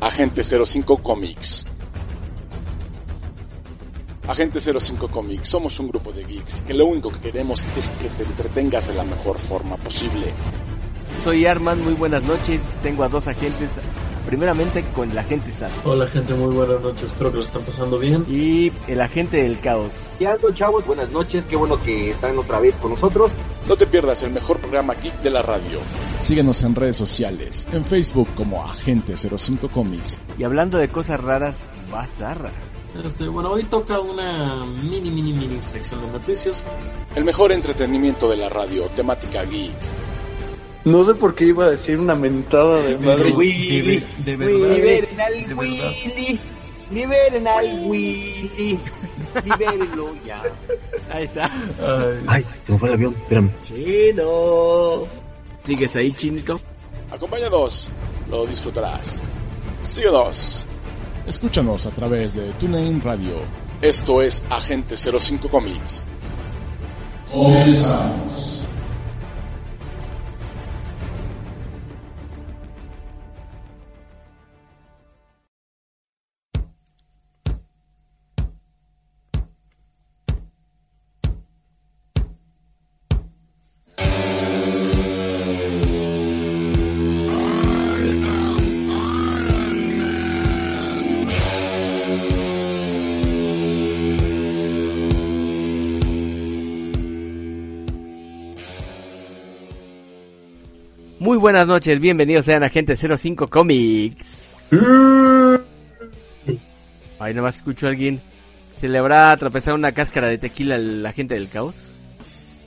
Agente 05 Comics. Agente 05 Comics, somos un grupo de geeks que lo único que queremos es que te entretengas de la mejor forma posible. Soy Arman, muy buenas noches. Tengo a dos agentes. Primeramente con el agente SAT. Hola gente, muy buenas noches. Espero que lo están pasando bien. Y el agente del caos. ¿Qué ando chavos? Buenas noches. Qué bueno que están otra vez con nosotros. No te pierdas el mejor programa geek de la radio. Síguenos en redes sociales, en Facebook como Agente 05 Comics. Y hablando de cosas raras, Bazarra. Este, bueno, hoy toca una mini, mini, mini sección de noticias. El mejor entretenimiento de la radio, temática geek. No sé por qué iba a decir una mentada de madre. Willy. De, verdad. Liberen al De verdad. Willy. Liberen al Willy. Libérenlo ya. Ahí está. Ay, Ay, se me fue el avión, espérame. Chino. ¿Sigues ahí, chinito? Acompáñanos, lo disfrutarás. Síguenos. Escúchanos a través de TuneIn Radio. Esto es Agente 05 Comics. Comenzamos. Buenas noches, bienvenidos sean a Agente 05 Comics. Ahí nomás escucho a alguien. ¿Se le habrá tropezado una cáscara de tequila al agente del caos?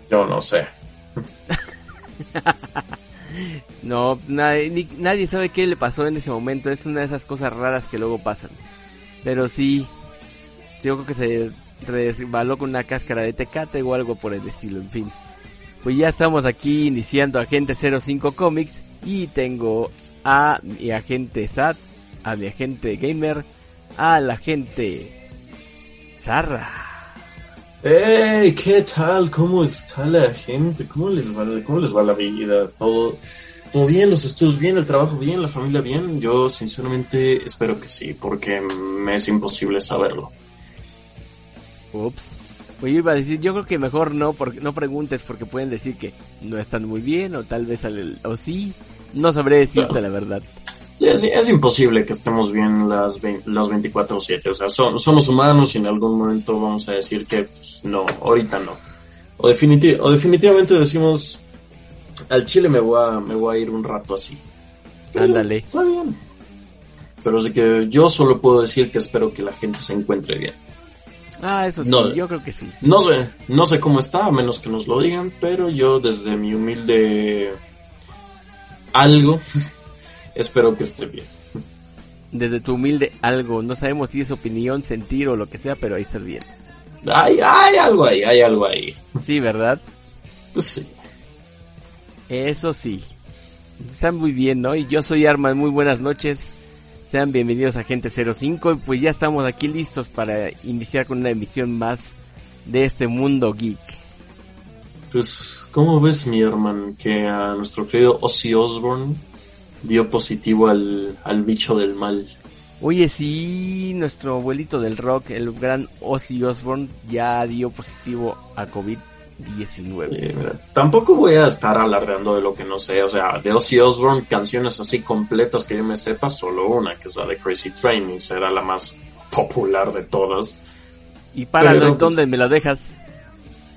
yo no sé. No, nadie, ni- nadie sabe qué le pasó en ese momento. Es una de esas cosas raras que luego pasan. Pero sí, yo creo que se resbaló con una cáscara de tecate o algo por el estilo, en fin. Pues ya estamos aquí iniciando Agente 05 Comics y tengo a mi agente SAT, a mi agente Gamer, a la agente Zarra. ¡Ey! ¿Qué tal? ¿Cómo está la gente? ¿Cómo les va, cómo les va la vida? ¿Todo, ¿Todo bien? ¿Los estudios bien? ¿El trabajo bien? ¿La familia bien? Yo sinceramente espero que sí, porque me es imposible saberlo. Ups. Pues yo iba a decir, yo creo que mejor no, porque no preguntes porque pueden decir que no están muy bien o tal vez al- o sí. No sabré decirte la verdad. Es, es imposible que estemos bien las, las 24-7. O sea, son- somos humanos y en algún momento vamos a decir que pues, no, ahorita no. O, definiti- o definitivamente decimos, al Chile me voy, a, me voy a ir un rato así. Ándale. Está bien. Pero así que yo solo puedo decir que espero que la gente se encuentre bien. Ah, eso sí, No. yo creo que sí. No sé, no sé cómo está, a menos que nos lo digan, pero yo desde mi humilde algo espero que esté bien. Desde tu humilde algo, no sabemos si es opinión, sentir o lo que sea, pero ahí estás bien. Hay, hay algo ahí, hay algo ahí. Sí, ¿verdad? Pues sí. Eso sí. Están muy bien, ¿no? Y yo soy Arman, muy buenas noches. Sean bienvenidos a Gente 05 y pues ya estamos aquí listos para iniciar con una emisión más de este mundo geek. Pues, ¿cómo ves, mi hermano, que a nuestro querido Ozzy Osbourne dio positivo al, al bicho del mal? Oye, sí, nuestro abuelito del rock, el gran Ozzy Osbourne, ya dio positivo a COVID-19. Eh, mira, tampoco voy a estar alardeando de lo que no sé, o sea, de Ozzy Osbourne, canciones así completas que yo me sepa, solo una, que es la de Crazy Train, y será la más popular de todas. Y para Pero, pues- ¿dónde me lo dejas?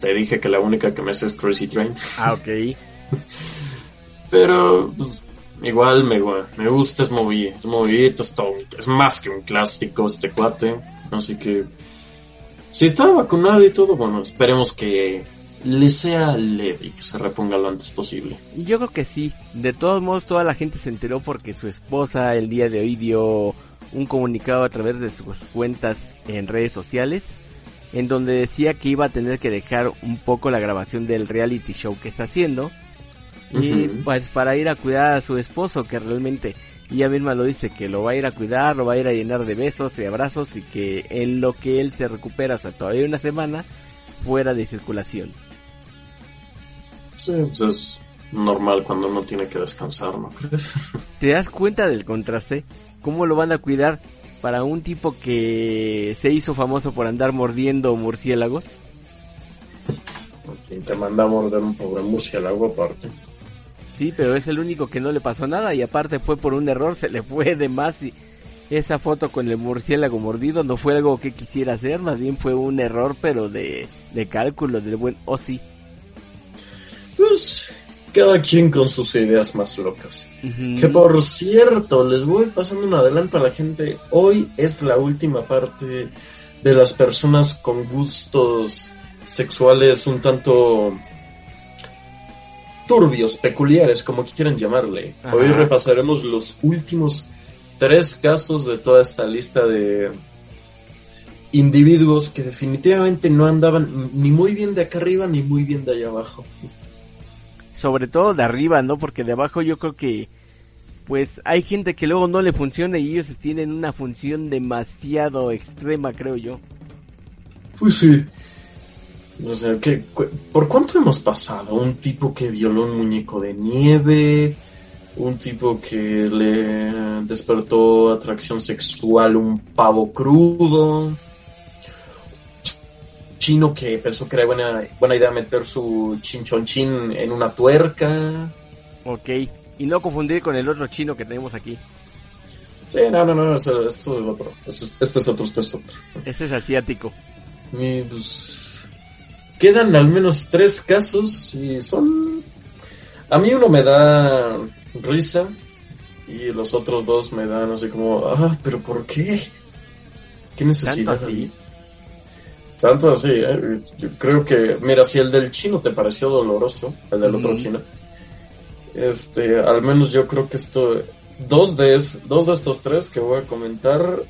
Te dije que la única que me sé es Crazy Train. Ah, ok. Pero pues, igual me, me gusta, es movido, es movidito, es, todo- es más que un clásico este cuate. Así que si está vacunado y todo, bueno, esperemos que le sea leve y que se reponga lo antes posible. Y yo creo que sí. De todos modos, toda la gente se enteró porque su esposa el día de hoy dio un comunicado a través de sus cuentas en redes sociales en donde decía que iba a tener que dejar un poco la grabación del reality show que está haciendo y pues para ir a cuidar a su esposo que realmente ella misma lo dice que lo va a ir a cuidar, lo va a ir a llenar de besos y abrazos y que en lo que él se recupera hasta todavía una semana fuera de circulación. Sí, pues es normal cuando uno tiene que descansar, ¿no crees? ¿Te das cuenta del contraste? ¿Cómo lo van a cuidar para un tipo que se hizo famoso por andar mordiendo murciélagos? Ok, te mandamos a un pobre murciélago aparte. Sí, pero es el único que no le pasó nada y aparte fue por un error, se le fue de más y esa foto con el murciélago mordido no fue algo que quisiera hacer, más bien fue un error pero de, de cálculo del buen Ozzy. Pues cada quien con sus ideas más locas. Que por cierto, les voy pasando un adelanto a la gente. Hoy es la última parte de las personas con gustos sexuales un tanto turbios, peculiares, como quieran llamarle. Ajá. Hoy repasaremos los últimos tres casos de toda esta lista de individuos que definitivamente no andaban ni muy bien de acá arriba ni muy bien de allá abajo. Sobre todo de arriba, ¿no? Porque de abajo yo creo que pues hay gente que luego no le funciona y ellos tienen una función demasiado extrema, creo yo. Pues sí. O sea, ¿qué, cu- ¿por cuánto hemos pasado? Un tipo que violó un muñeco de nieve, un tipo que le despertó atracción sexual un pavo crudo, chino que pensó que era buena, buena idea meter su chinchonchín en una tuerca. Ok. Y no confundir con el otro chino que tenemos aquí. Sí, no, no, no, esto es otro. Este es, este es otro, este es otro. Este es asiático. Y, pues, quedan al menos tres casos y son... A mí uno me da risa y los otros dos me dan así como, ah, pero ¿por qué? ¿Qué necesidad? ¿Tanto así? Tanto así, ¿eh? Yo creo que, mira, si el del chino te pareció doloroso, el del otro chino, este, al menos yo creo que esto, dos de, es- dos de estos tres que voy a comentar,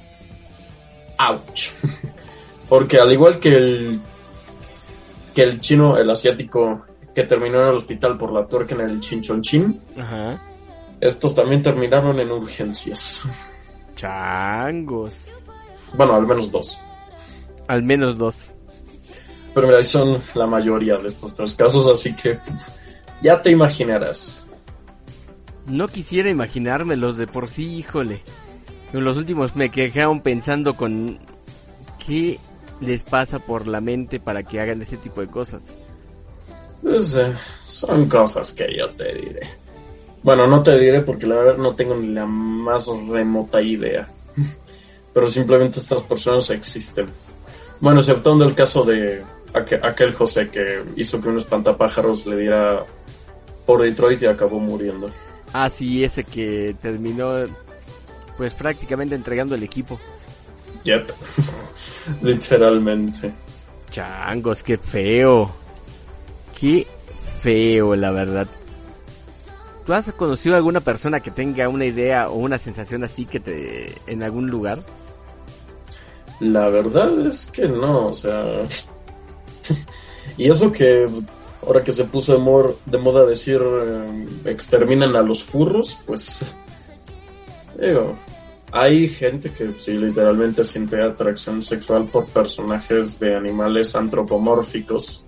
ouch. Porque al igual que el, que el chino, el asiático que terminó en el hospital por la tuerca en el chinchonchín, Ajá. estos también terminaron en urgencias. Changos. Bueno, al menos dos. Al menos dos. Pero mira, son la mayoría de estos tres casos, así que ya te imaginarás. No quisiera imaginármelos de por sí, híjole. En los últimos me quejaron pensando con qué les pasa por la mente para que hagan ese tipo de cosas. Pues, eh, son cosas que yo te diré. Bueno, no te diré porque la verdad no tengo ni la más remota idea. Pero simplemente estas personas existen. Bueno, exceptuando el caso de aqu- aquel José que hizo que un espantapájaros le diera por Detroit y acabó muriendo. Ah, sí, ese que terminó pues prácticamente entregando el equipo. Yep. Literalmente. Changos, qué feo. Qué feo, la verdad. ¿Tú has conocido a alguna persona que tenga una idea o una sensación así que te en algún lugar? La verdad es que no, o sea. y eso que ahora que se puso de, moda decir eh, exterminan a los furros, pues. Digo, hay gente que sí literalmente siente atracción sexual por personajes de animales antropomórficos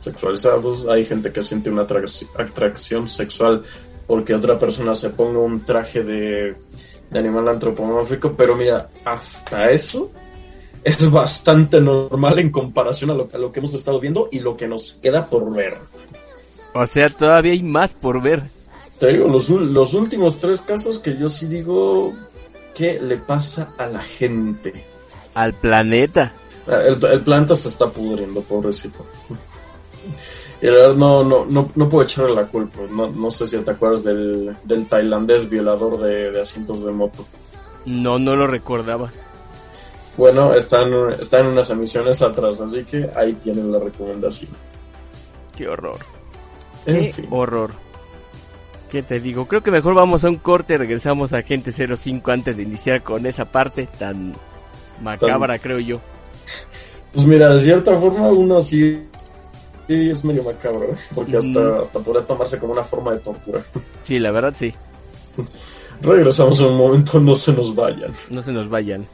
sexualizados. Hay gente que siente una atrac- atracción sexual porque otra persona se ponga un traje de, de animal antropomórfico, pero mira, hasta eso es bastante normal en comparación a lo, a lo que hemos estado viendo y lo que nos queda por ver. O sea, todavía hay más por ver. Te digo, los, los últimos tres casos que yo sí digo, ¿qué le pasa a la gente? Al planeta. Ah, El, el planta se está pudriendo, pobrecito. Y la verdad no, no, no, no puedo echarle la culpa. No, no sé si te acuerdas del, del tailandés violador de, de asientos de moto. No, no lo recordaba. Bueno, están, están unas emisiones atrás, así que ahí tienen la recomendación. Qué horror. En Qué fin. horror. ¿Qué te digo? Creo que mejor vamos a un corte y regresamos a Agente 05 antes de iniciar con esa parte tan macabra, creo yo. Pues mira, de cierta forma uno sí, sí es medio macabro, ¿eh? porque hasta, Mm. hasta podría tomarse como una forma de tortura. Sí, la verdad sí. Regresamos en un momento, no se nos vayan. No se nos vayan.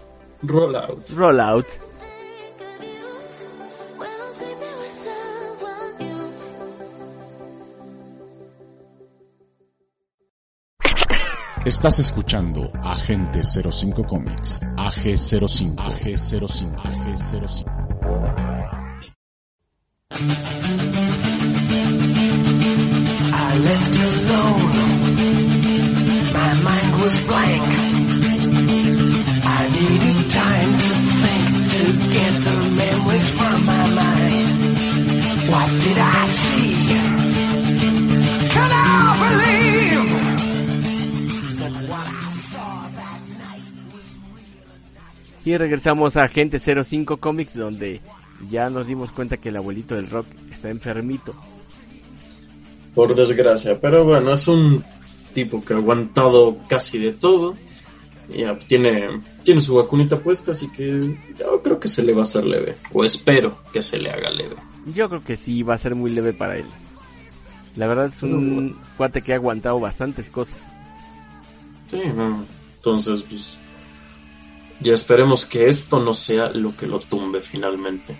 Roll out. Roll out. When I'm sleeping with someone new. Estás escuchando Agente 05 Comics, AG05, AG05, AG05. I left alone. My mind was blank. Get the memories from my mind. What did I see? Can I believe that what I saw that night was real? Y regresamos a Agente 05 Comics donde ya nos dimos cuenta que el abuelito del rock está enfermito. Por desgracia. Pero bueno, es un tipo que ha aguantado casi de todo. Y ya tiene, tiene su vacunita puesta, así que yo creo que se le va a hacer leve. O espero que se le haga leve. Yo creo que sí va a ser muy leve para él. La verdad es un cuate que ha aguantado bastantes cosas. Sí, no. Entonces, pues. Ya esperemos que esto no sea lo que lo tumbe finalmente.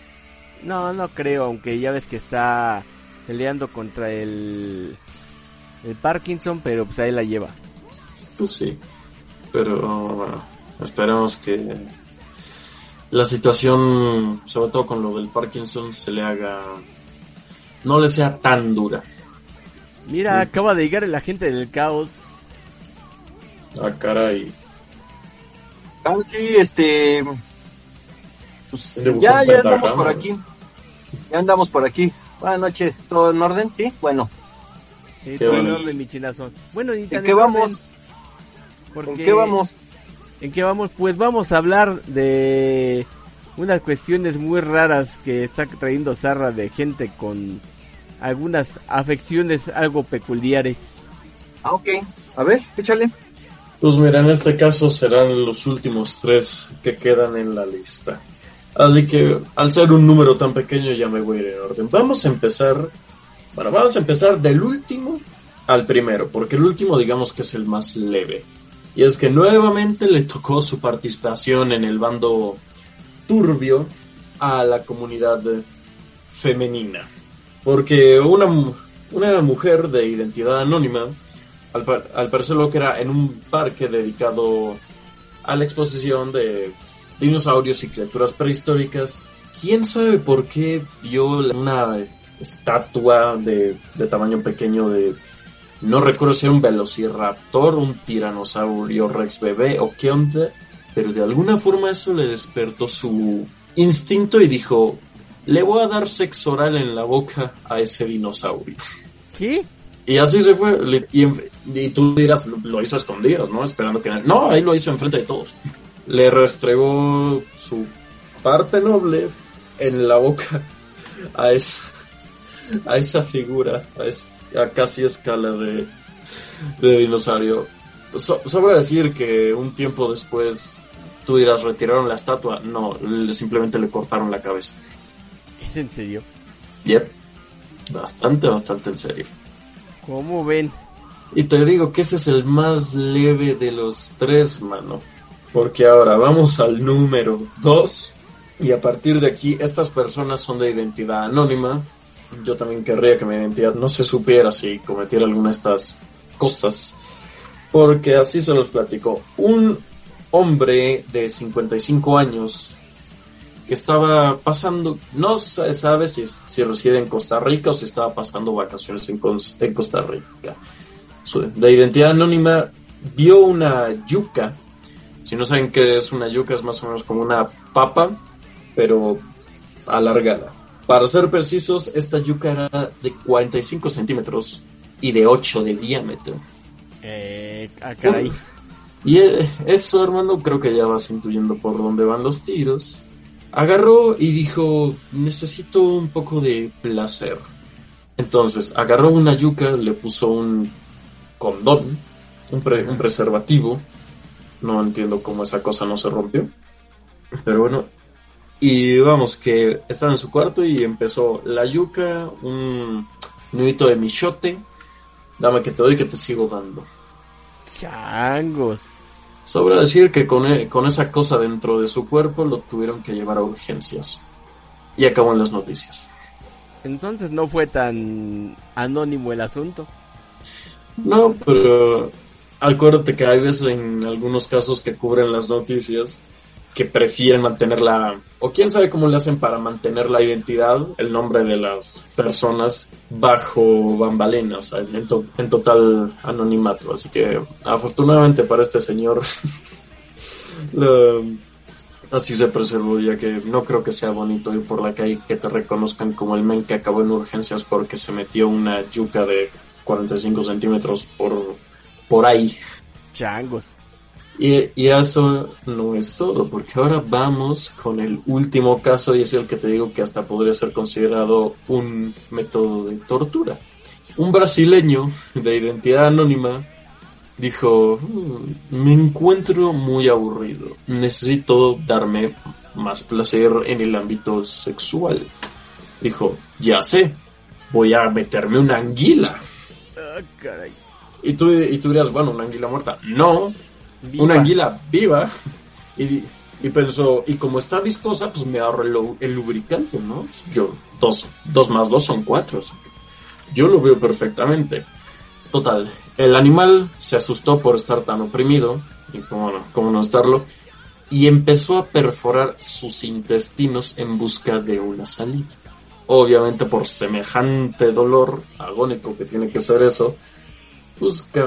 No, no creo, aunque ya ves que está peleando contra el el Parkinson, pero pues ahí la lleva. Pues sí. Pero bueno, esperemos que la situación, sobre todo con lo del Parkinson, se le haga. No le sea tan dura. Mira, acaba de llegar el agente del caos. Ah, caray. Ah, sí, este. Pues, ya, ya andamos por aquí. Ya andamos por aquí. Buenas noches, ¿todo en orden? Sí, bueno. Sí, todo en bueno. orden, mi chinazón. Bueno, tan ¿En qué vamos? orden, porque- ¿En qué vamos? ¿En qué vamos? Pues vamos a hablar de unas cuestiones muy raras que está trayendo Zarra de gente con algunas afecciones algo peculiares. Ah, ok. A ver, échale. Pues mira, en este caso serán los últimos tres que quedan en la lista. Así que al ser un número tan pequeño ya me voy a ir en orden. Vamos a empezar, bueno, vamos a empezar del último al primero, porque el último digamos que es el más leve. Y es que nuevamente le tocó su participación en el bando turbio a la comunidad femenina. Porque una, una mujer de identidad anónima al, al parecer lo que era en un parque dedicado a la exposición de dinosaurios y criaturas prehistóricas. ¿Quién sabe por qué vio una estatua de, de tamaño pequeño de... No recuerdo si era un velociraptor, un tiranosaurio rex bebé o qué onda, pero de alguna forma eso le despertó su instinto y dijo, le voy a dar sexo oral en la boca a ese dinosaurio. ¿Qué? Y así se fue. Y, tú dirás, lo, hizo a escondidas, ¿no? Esperando que... No, ahí lo hizo enfrente de todos. Le restregó su parte noble en la boca a esa, a esa figura, a, es- a casi escala de, de dinosaurio. So, sobra decir que un tiempo después, tú dirás, retiraron la estatua. No, le- simplemente le cortaron la cabeza. ¿Es en serio? Yep. Bastante, bastante en serio. ¿Cómo ven? Y te digo que ese es el más leve de los tres, mano. Porque ahora vamos al número dos. Y a partir de aquí, estas personas son de identidad anónima. Yo también querría que mi identidad no se supiera si cometiera alguna de estas cosas. Porque así se los platico. Un hombre de 55 años que estaba pasando, no se sabe si, si reside en Costa Rica o si estaba pasando vacaciones en, en Costa Rica de identidad anónima vio una yuca. Si no saben qué es una yuca, es más o menos como una papa, pero alargada. Para ser precisos, esta yuca era de 45 centímetros y de 8 de diámetro. Eh, ah, caray. Y eh, eso, hermano, creo que ya vas intuyendo por dónde van los tiros. Agarró y dijo, necesito un poco de placer. Entonces, agarró una yuca, le puso un condón, un, pre- un preservativo. No entiendo cómo esa cosa no se rompió. Pero bueno. Y vamos, que estaba en su cuarto y empezó la yuca, un nudito de michote. Dame que te doy que te sigo dando. Changos. Sobra decir que con, e- con esa cosa dentro de su cuerpo lo tuvieron que llevar a urgencias. Y acabó en las noticias. Entonces no fue tan anónimo el asunto. No, pero acuérdate que hay veces en algunos casos que cubren las noticias que prefieren mantenerla, o quién sabe cómo le hacen para mantener la identidad, el nombre de las personas bajo bambalinas, o sea, en, to- en total anonimato. Así que afortunadamente para este señor, así se preservó, ya que no creo que sea bonito ir por la calle que te reconozcan como el men que acabó en urgencias porque se metió una yuca de 45 centímetros por, por ahí. Changos. Y, y eso no es todo, porque ahora vamos con el último caso y es el que te digo que hasta podría ser considerado un método de tortura. Un brasileño de identidad anónima dijo, "Mm, me encuentro muy aburrido, necesito darme más placer en el ámbito sexual. Dijo, ya sé, voy a meterme una anguila. Ah, caray. Y tú, y tú dirías, bueno, una anguila muerta. No, Una anguila viva y, y pensó, y como está viscosa, pues me ahorro el, lu- el lubricante, ¿no? Yo, dos, dos más dos son cuatro. Yo lo veo perfectamente. Total, el animal se asustó por estar tan oprimido, y cómo no, cómo no estarlo, y empezó a perforar sus intestinos en busca de una salida. Obviamente por semejante dolor agónico que tiene que ser eso, pues que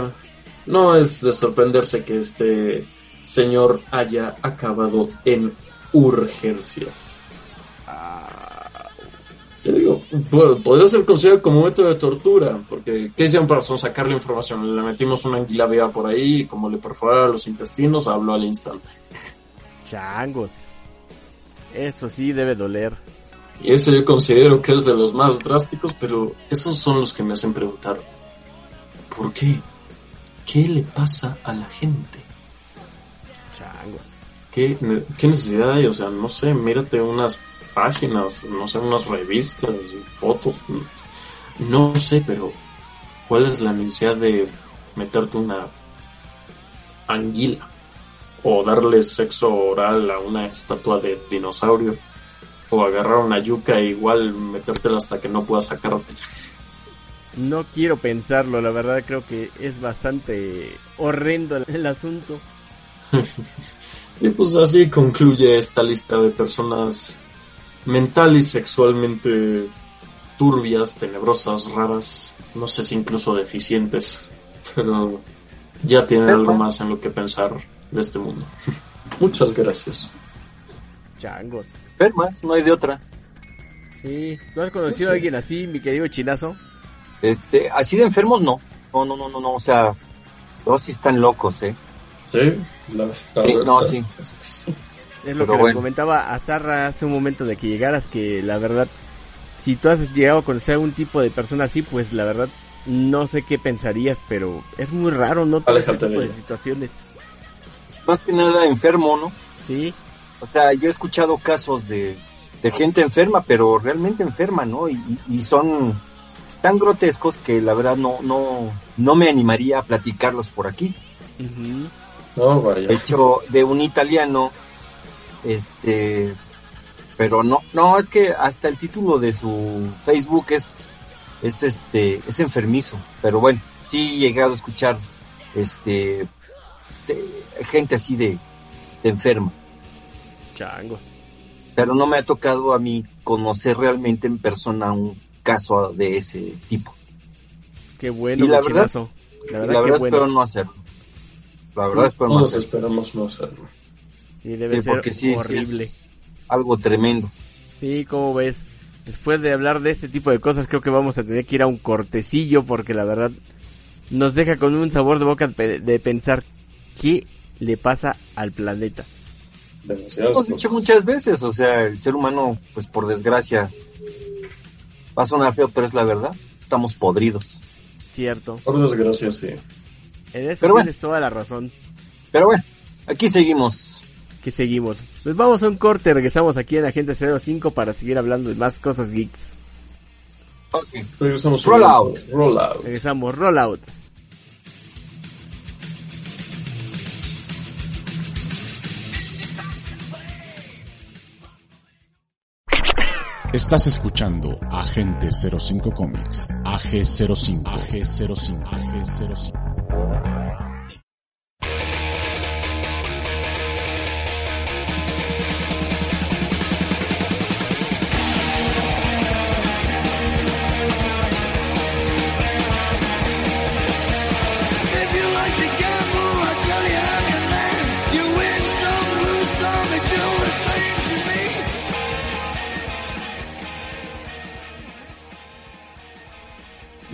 no es de sorprenderse que este señor haya acabado en urgencias. Te digo, po- podría ser considerado como método de tortura, porque ¿qué hicieron para sacarle información? Le metimos una anguila viva por ahí, y como le perforara los intestinos, habló al instante. Changos. Eso sí debe doler. Y eso yo considero que es de los más drásticos, pero esos son los que me hacen preguntar, ¿por qué? ¿Qué le pasa a la gente? Changos. ¿Qué, ne- qué necesidad hay? O sea, no sé, mírate unas páginas, no sé, unas revistas y fotos. No sé, pero ¿cuál es la necesidad de meterte una anguila? O darle sexo oral a una estatua de dinosaurio. O agarrar una yuca e igual metértela hasta que no puedas sacarte. No quiero pensarlo, la verdad creo que es bastante horrendo el- asunto. Y pues así concluye esta lista de personas mental y sexualmente turbias, tenebrosas, raras, no sé si incluso deficientes, pero ya tienen algo más en lo que pensar de este mundo. Muchas gracias. Changos. Enfermas, no hay de otra. Sí. ¿Tú has conocido a alguien así, mi querido chinazo? Este, así de enfermos no. No, no, no, no, no. O sea, todos sí están locos, ¿eh? Sí, la, la Sí, no, sí. Es lo Pero que le bueno. comentaba a Zarra hace un momento de que llegaras, que la verdad, si tú has llegado a conocer a un tipo de persona así, pues la verdad, no sé qué pensarías, pero es muy raro, ¿no? Todo este de tipo de situaciones. Más que nada enfermo, ¿no? Sí, O sea, yo he escuchado casos de, de gente enferma, pero realmente enferma, ¿no? Y son tan grotescos que la verdad no, no, no me animaría a platicarlos por aquí. Vaya. De hecho, de un italiano, este, pero no, no, es que hasta el título de su Facebook es, es este, es enfermizo, pero bueno, sí he llegado a escuchar, este, de- gente así de, de enferma, changos. pero no me ha tocado a mí conocer realmente en persona un caso de ese tipo. Qué bueno, Y la verdad-. La La verdad, verdad, qué bueno. espero no hacerlo. La verdad Sí, espero no hacerlo. esperamos no hacerlo. Sí, debe Sí, ser porque sí, sí horrible. es algo tremendo. Sí, como ves? Después de hablar de este tipo de cosas, creo que vamos a tener que ir a un cortecillo porque la verdad nos deja con un sabor de boca de pensar qué le pasa al planeta. Hemos dicho muchas veces, o sea, el ser humano, pues por desgracia, va a sonar feo, pero es la verdad, estamos podridos. Cierto. Por desgracia, sí. En eso Pero bueno. tienes toda la razón. Pero bueno, aquí seguimos. Que seguimos. Pues vamos a un corte, regresamos aquí en Agente 05 para seguir hablando de más cosas geeks. Ok. Regresamos. Roll un out. momento. Roll out. Regresamos, rollout. Estás escuchando Agente 05 Comics, AG05, AG05, AG05.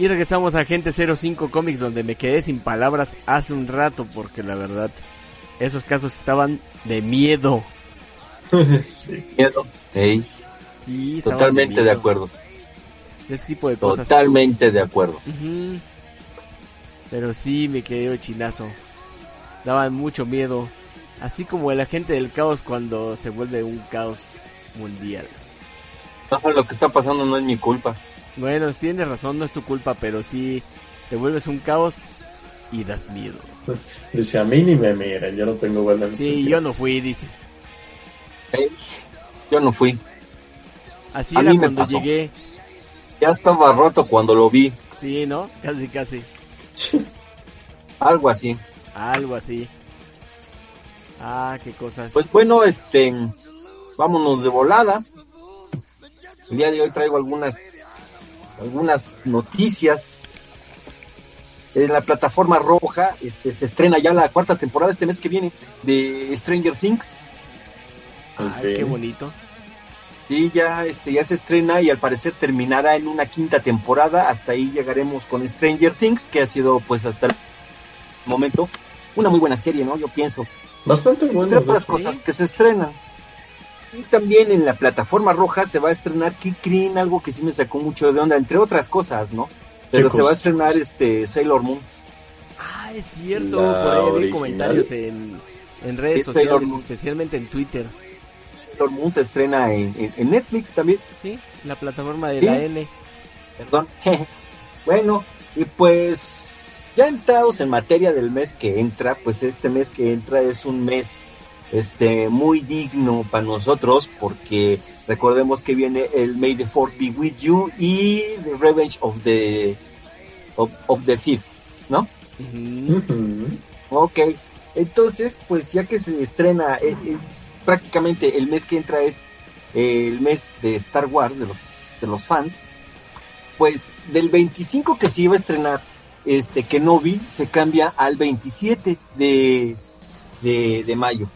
Y regresamos a Agente 05 Comics donde me quedé sin palabras hace un rato porque la verdad esos casos estaban de miedo. sí. Miedo. Totalmente de miedo. acuerdo. Ese tipo de cosas. Totalmente de acuerdo. Ujú. Pero sí me quedé chinazo. Daban mucho miedo. Así como el agente del caos cuando se vuelve un caos mundial. No, lo que está pasando no es mi culpa. Bueno, sí tienes razón, no es tu culpa, pero sí te vuelves un caos y das miedo. Dice, a mí ni me miren, yo no tengo buena Sí, yo no fui, dice. Ey, yo no fui. Así A era mí me cuando pasó. llegué. Ya estaba roto cuando lo vi. Sí, ¿no? Casi, casi. Algo así. Algo así. Ah, qué cosas. Pues bueno, este, vámonos de volada. El día de hoy traigo algunas, algunas noticias. En la plataforma roja, este, se estrena ya la cuarta temporada este mes que viene de Stranger Things. Ay, qué bonito. Sí, ya, este, ya se estrena y al parecer terminará en una quinta temporada. Hasta ahí llegaremos con Stranger Things, que ha sido, pues, hasta el momento una muy buena serie, ¿no? Yo pienso. Bastante entre bueno. otras cosas que se estrenan. Y también en la plataforma roja se va a estrenar Kikrin, algo que sí me sacó mucho de onda, entre otras cosas, ¿no? Pero se va a estrenar este Sailor Moon. Ah, es cierto. La Por ahí vi comentarios en, en redes sociales, Moon. especialmente en Twitter. Sailor Moon se estrena en, en- en Netflix también, Sí, la plataforma de Sí. la N. perdón. bueno, y pues ya entrados en materia del mes que entra, pues este mes que entra es un mes este muy digno para nosotros porque recordemos que viene el May the Force be with you y The Revenge of the of, of the Thief, ¿no? Ujú. Ujú. Ok, entonces pues ya que se estrena eh, eh, prácticamente el mes que entra es eh, el mes de Star Wars de los de los fans, pues del 25 que se iba a estrenar este Kenobi se cambia al 27 de de, de mayo.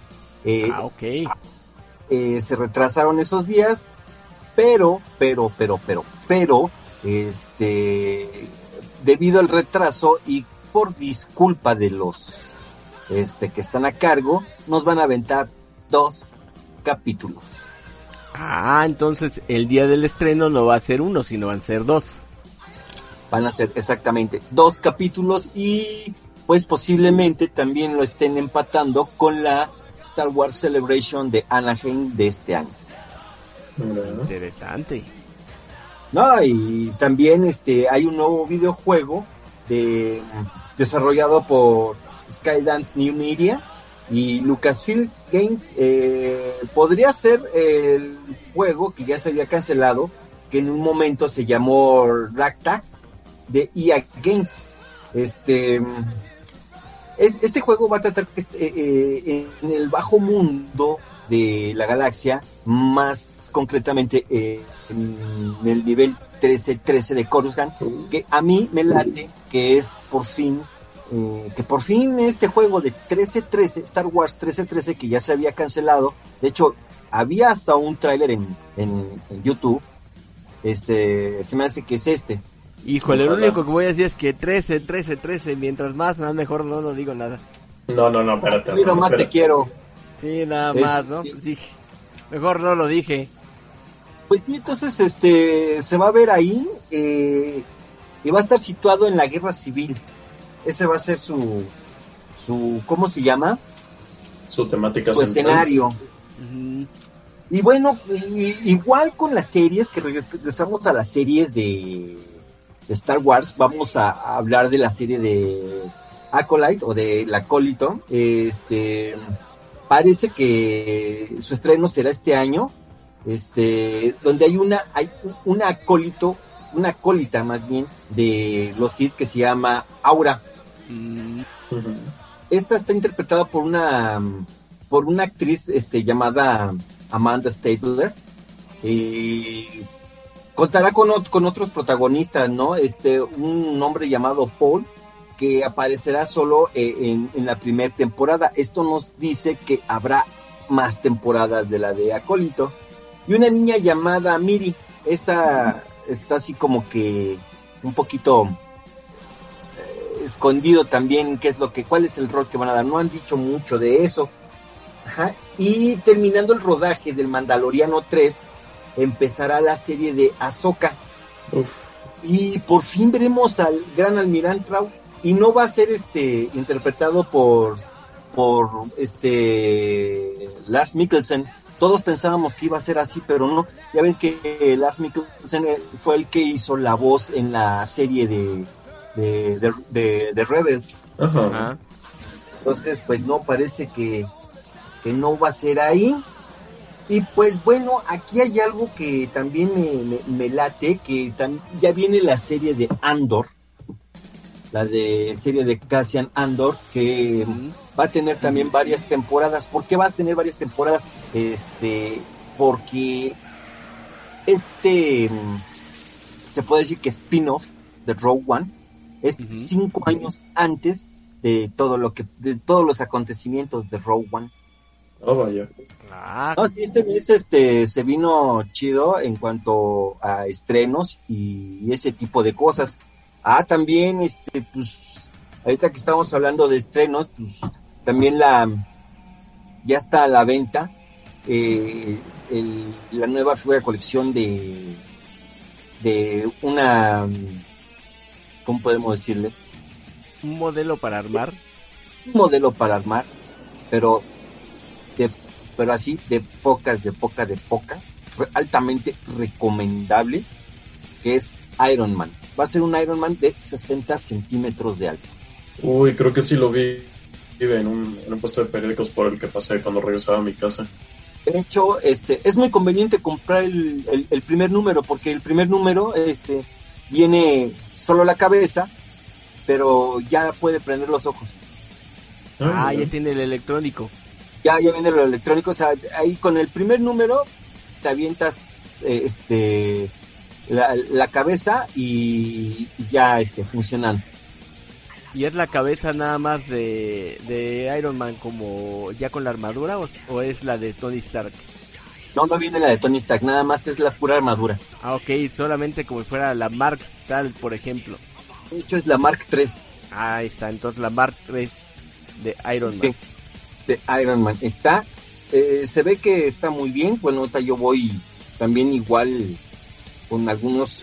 Eh, Ah, ok. eh, se retrasaron esos días, pero, pero, pero, pero, pero, este, debido al retraso y por disculpa de los, este, que están a cargo, nos van a aventar dos capítulos. Ah, entonces el día del estreno no va a ser uno, sino van a ser dos. Van a ser exactamente dos capítulos y, pues, posiblemente también lo estén empatando con la Star Wars Celebration de Anaheim de este año. Interesante. No, y también este hay un nuevo videojuego de desarrollado por Skydance New Media y Lucasfilm Games. eh, podría ser el juego que ya se había cancelado, que en un momento se llamó Ragtag de EA Games. Este es- este juego va a tratar que este, eh, eh, en el bajo mundo de la galaxia, más concretamente eh, en el nivel 13-13 de Coruscant, que a mí me late que es por fin, eh, que por fin este juego de 13-13, Star Wars 13-13, que ya se había cancelado, de hecho, había hasta un tráiler en, en, en YouTube, este, se me hace que es este. Híjole, lo Ojalá. único que voy a decir es que 13, 13, 13, mientras más, nada mejor no, no digo nada. No, no, no, espérate. Mira, más te quiero. Sí, nada más, ¿no? Pues dije, mejor no lo dije. Pues sí, entonces este se va a ver ahí eh, y va a estar situado en la guerra civil. Ese va a ser su su ¿cómo se llama? Su temática Su central. escenario. Y bueno, igual con las series que regresamos a las series de, de Star Wars, vamos a, a hablar de la serie de Acolyte o de La Acólito. Este parece que su estreno será este año. Este, donde hay una hay un acólito, una acólita más bien de los Sith que se llama Aura. Mm, esta está interpretada por una por una actriz este llamada Amanda Stabler y contará con, con otros protagonistas no este un hombre llamado Paul que aparecerá solo eh, en, en la primera temporada esto nos dice que habrá más temporadas de la de Acólito y una niña llamada Miri esta está así como que un poquito eh, escondido también qué es lo que, cuál es el rol que van a dar. No han dicho mucho de eso. Ajá. Y terminando el rodaje del Mandaloriano 3, empezará la serie de Ahsoka. Uf. Y por fin veremos al gran almirante Rau. Y no va a ser este interpretado por por este Lars Mikkelsen. Todos pensábamos que iba a ser así, pero no. Ya ven que eh, Lars Mikkelsen eh, fue el que hizo la voz en la serie de de, de, de- de Rebels. Ajá. Entonces, pues no parece que, que no va a ser ahí. Y pues bueno, aquí hay algo que también me, me- me late, que ya viene la serie de Andor, la de serie de Cassian Andor, que va a tener también varias temporadas. ¿Por qué va a tener varias temporadas? Este, porque este, mm, se puede decir que spin-off de Rogue One es cinco años antes de todo lo que, de todos los acontecimientos de Rogue One. Oh, vaya. Ah, No, sí, este mes este, se vino chido en cuanto a estrenos y ese tipo de cosas. Ah, también, este, pues, ahorita que estamos hablando de estrenos, pues, también la, ya está a la venta, eh, el- la nueva figura de colección de, de una, ¿cómo podemos decirle? un modelo para armar. un modelo para armar, pero de, pero así de pocas, de poca, de poca, re- altamente recomendable, que es Iron Man. Va a ser un Iron Man de 60 centímetros de alto. Uy, creo que sí lo vi en un, en un puesto de periódicos por el que pasé cuando regresaba a mi casa. De hecho, este, es muy conveniente comprar el, el- el primer número, porque el primer número, este, viene solo la cabeza, pero ya puede prender los ojos. Ah, mira. ya tiene el electrónico. Ya, ya viene lo electrónico, o sea, ahí con el primer número te avientas eh, este la, la cabeza y ya este funcionando. ¿Y es la cabeza nada más de, de Iron Man como ya con la armadura o, o es la de Tony Stark? No, no viene la de Tony Stark, nada más es la pura armadura. Ah, ok, solamente como si fuera la Mark tal, por ejemplo. De hecho es la Mark III Ahí está, entonces la Mark 3 de Iron Man. Sí. De Iron Man. Está, eh, se ve que está muy bien, bueno, ahorita yo voy también igual con algunos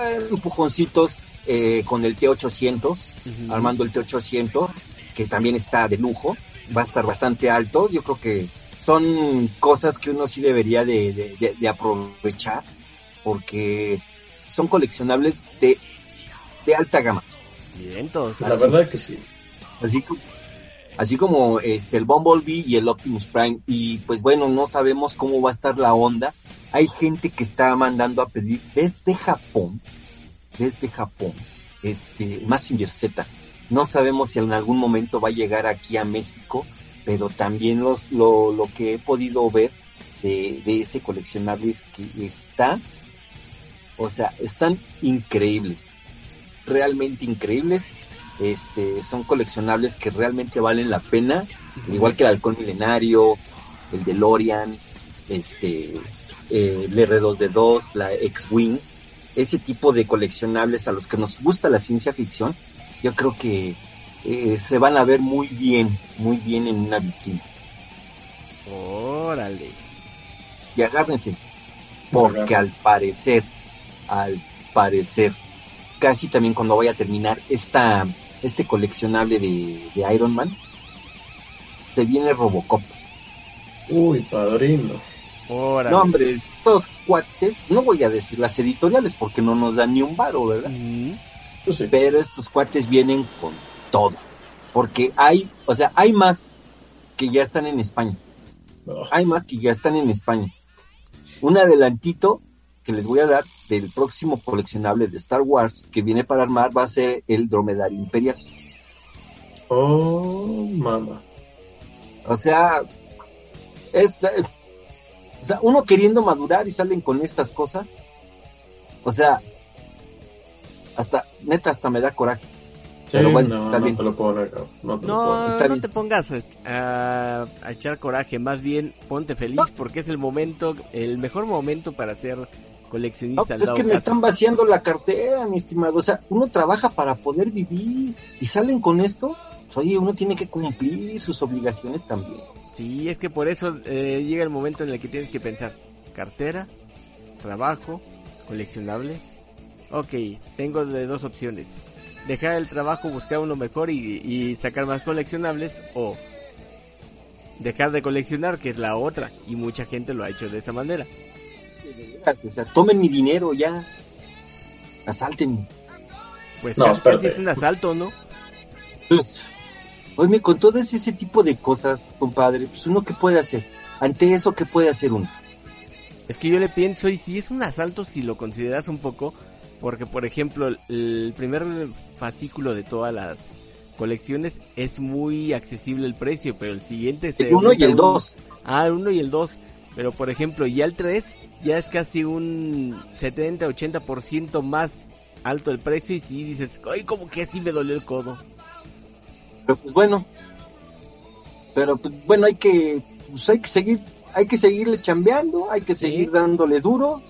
eh, empujoncitos eh, con el T800. Ujú. armando el T800, que también está de lujo, va a estar bastante alto. Yo creo que son cosas que uno sí debería de, de- de- de aprovechar, porque son coleccionables de, de alta gama. Bien, entonces. La verdad que sí. Así como, así como este, el Bumblebee y el Optimus Prime. Y pues bueno, no sabemos cómo va a estar la onda. Hay gente que está mandando a pedir desde Japón, desde Japón, este, Massinger Z. No sabemos si en algún momento va a llegar aquí a México, pero también los, lo, lo que he podido ver de, de ese coleccionable es que está, o sea, están increíbles, realmente increíbles. Este, son coleccionables que realmente valen la pena, igual que el halcón milenario, el DeLorean, este, eh, el R2D2, la X-Wing, ese tipo de coleccionables a los que nos gusta la ciencia ficción, yo creo que eh, se van a ver muy bien, muy bien en una vitrina. Órale. Y agárrense, porque al parecer, al parecer, casi también cuando vaya a terminar esta, este coleccionable de, de Iron Man, se viene Robocop. Uy, padrino. Órale. No, hombre, estos cuates, no voy a decir las editoriales porque no nos dan ni un varo, ¿verdad? Pues sí. Pero estos cuates vienen con todo. Porque hay, o sea, hay más que ya están en España. Oh, Hay más que ya están en España. Un adelantito que les voy a dar del próximo coleccionable de Star Wars que viene para armar va a ser el Dromedario Imperial. oh, mamá. O sea, esta, o sea, uno queriendo madurar y salen con estas cosas. O sea, hasta, neta, hasta me da coraje. Sí, Pero bueno, no, está no bien. te lo puedo negar. No te puedo te pongas a, a echar coraje, más bien ponte feliz porque es el momento, el mejor momento para hacer No, coleccionista pues al es que me están vaciando la cartera, mi estimado. O sea, uno trabaja para poder vivir y salen con esto. Pues, oye, uno tiene que cumplir sus obligaciones también. Sí, es que por eso eh, llega el momento en el que tienes que pensar cartera, trabajo, coleccionables. Ok, tengo de dos opciones. Dejar el trabajo, buscar uno mejor y, y sacar más coleccionables o dejar de coleccionar, que es la otra. Y mucha gente lo ha hecho de esa manera. O sea, tomen mi dinero ya. Asalten. Pues No, casi, espérate. es un asalto, ¿no? Oye, con todo ese, ese tipo de cosas, compadre, pues uno qué puede hacer. Ante eso, ¿qué puede hacer uno? Es que yo le pienso, y si es un asalto, si lo consideras un poco, porque por ejemplo, el, primer fascículo de todas las colecciones es muy accesible el precio, pero el siguiente se El uno y aumenta el un- dos. Ah, el 1 y el 2. Pero por ejemplo, ya el 3 ya es casi un 70-80% más alto el precio y si dices, ay, como que sí me dolió el codo. Pero pues bueno. Pero pues bueno, hay que, pues hay que seguir, hay que seguirle chambeando, hay que seguir dándole duro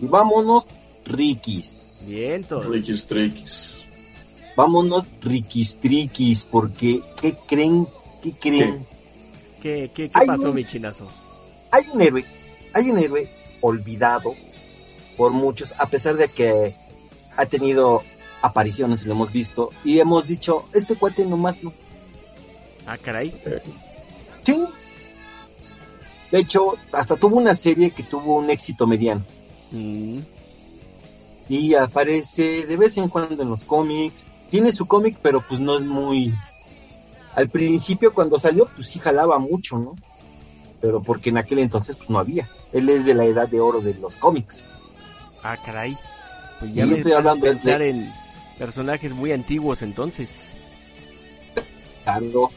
y vámonos riquis. Bien, todos. Riquis, triquis. Vámonos riquis triquis, porque ¿qué creen? ¿Qué creen? ¿Qué, qué, qué pasó, mi chinazo? Hay un héroe, hay un héroe olvidado por muchos, a pesar de que ha tenido apariciones, lo hemos visto, y hemos dicho, este cuate nomás no. Ah, caray. Sí. De hecho, hasta tuvo una serie que tuvo un éxito mediano. Mm, Y aparece de vez en cuando en los cómics. Tiene su cómic, pero pues no es muy... Al principio cuando salió, pues sí jalaba mucho, ¿no? Pero porque en aquel entonces pues no había. Él es de la edad de oro de los cómics. ah, caray. Pues ya Sí, me estoy hablando de- pensar en personajes muy antiguos entonces. Hablando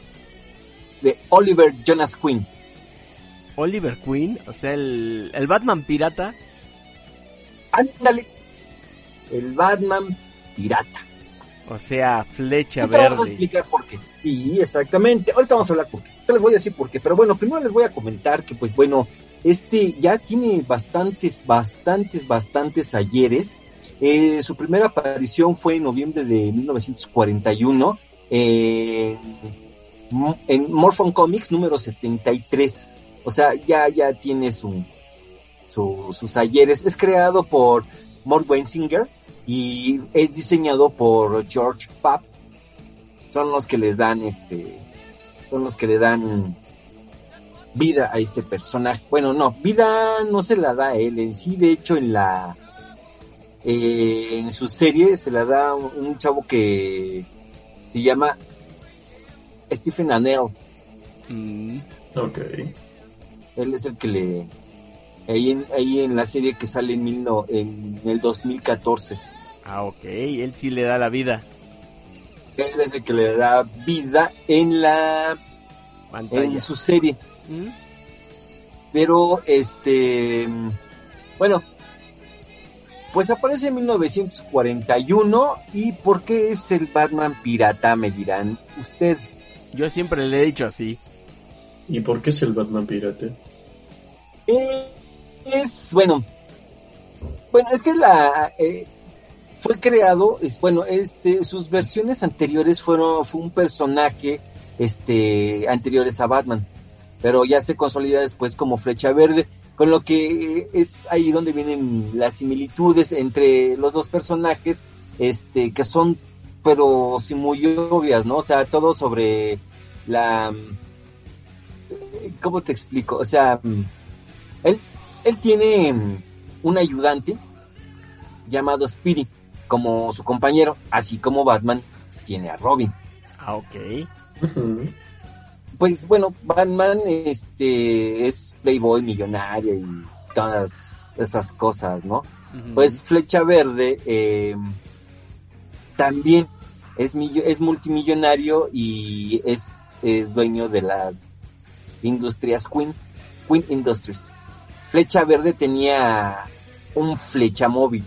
de Oliver Jonas Quinn. Oliver Queen, o sea, el, el Batman pirata. Ándale. El Batman pirata. O sea, flecha Ahorita vamos a verde. explicar por qué. Sí, exactamente. Ahorita vamos a hablar por qué. Les voy a decir por qué. Pero bueno, primero les voy a comentar que, pues bueno, este ya tiene bastantes, bastantes, bastantes ayeres. Eh, su primera aparición fue en noviembre de 1941 en, en Morphin Comics número 73. O sea, ya, ya tiene su- sus ayeres. Es creado por Mort Wensinger y es diseñado por George Papp. Son los que les dan este, son los que le dan vida a este personaje. Bueno, no, vida no se la da a él en sí, de hecho en la eh, en su serie se la da un, un chavo que se llama Stephen Anell. Mm, Ok. Él es el que le ahí en, ahí en la serie que sale en, mil no- en el 2014. ah, ok, él sí le da la vida. Él es el que le da vida en la Pantalla. en su serie. Mm, Pero este bueno, pues aparece en 1941 y ¿por qué es el Batman pirata? Me dirán ustedes. Yo siempre le he dicho así. ¿Y por qué es el Batman pirata? Eh, es bueno, bueno es que la eh, fue creado, es bueno, este sus versiones anteriores fueron fue un personaje este anteriores a Batman, pero ya se consolida después como Flecha Verde, con lo que es ahí donde vienen las similitudes entre los dos personajes, este que son pero sí muy obvias, ¿no? O sea, todo sobre la ¿cómo te explico? O sea, mm, él, él tiene mm, un ayudante llamado Speedy como su compañero, así como Batman tiene a Robin. Ah, ok. Pues bueno, Batman este es playboy millonario y todas esas cosas, ¿no? Pues Flecha Verde eh, también es, es multimillonario y es, es dueño de las industrias Queen, Queen Industries. Flecha Verde tenía un flecha móvil.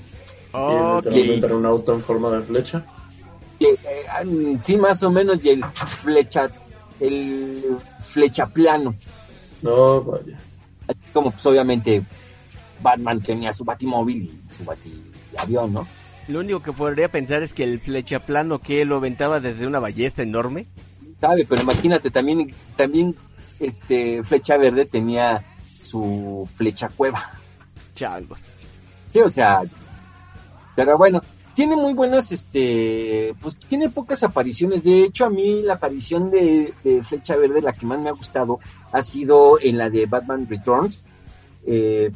Y Ok. literalmente era un auto en forma de flecha. eh, ah, sí, más o menos, y el flecha, el flecha plano. No, vaya. Así como pues obviamente Batman tenía su batimóvil y su batiavión, ¿no? Lo único que podría pensar es que el flechaplano que lo aventaba desde una ballesta enorme. Sabe, pero imagínate, también, también este Flecha Verde tenía su flecha cueva. Changos. Sí, o sea, pero bueno, tiene muy buenas, este, pues tiene pocas apariciones. De hecho, a mí la aparición de, Flecha Verde, la que más me ha gustado, ha sido en la de Batman Returns, eh,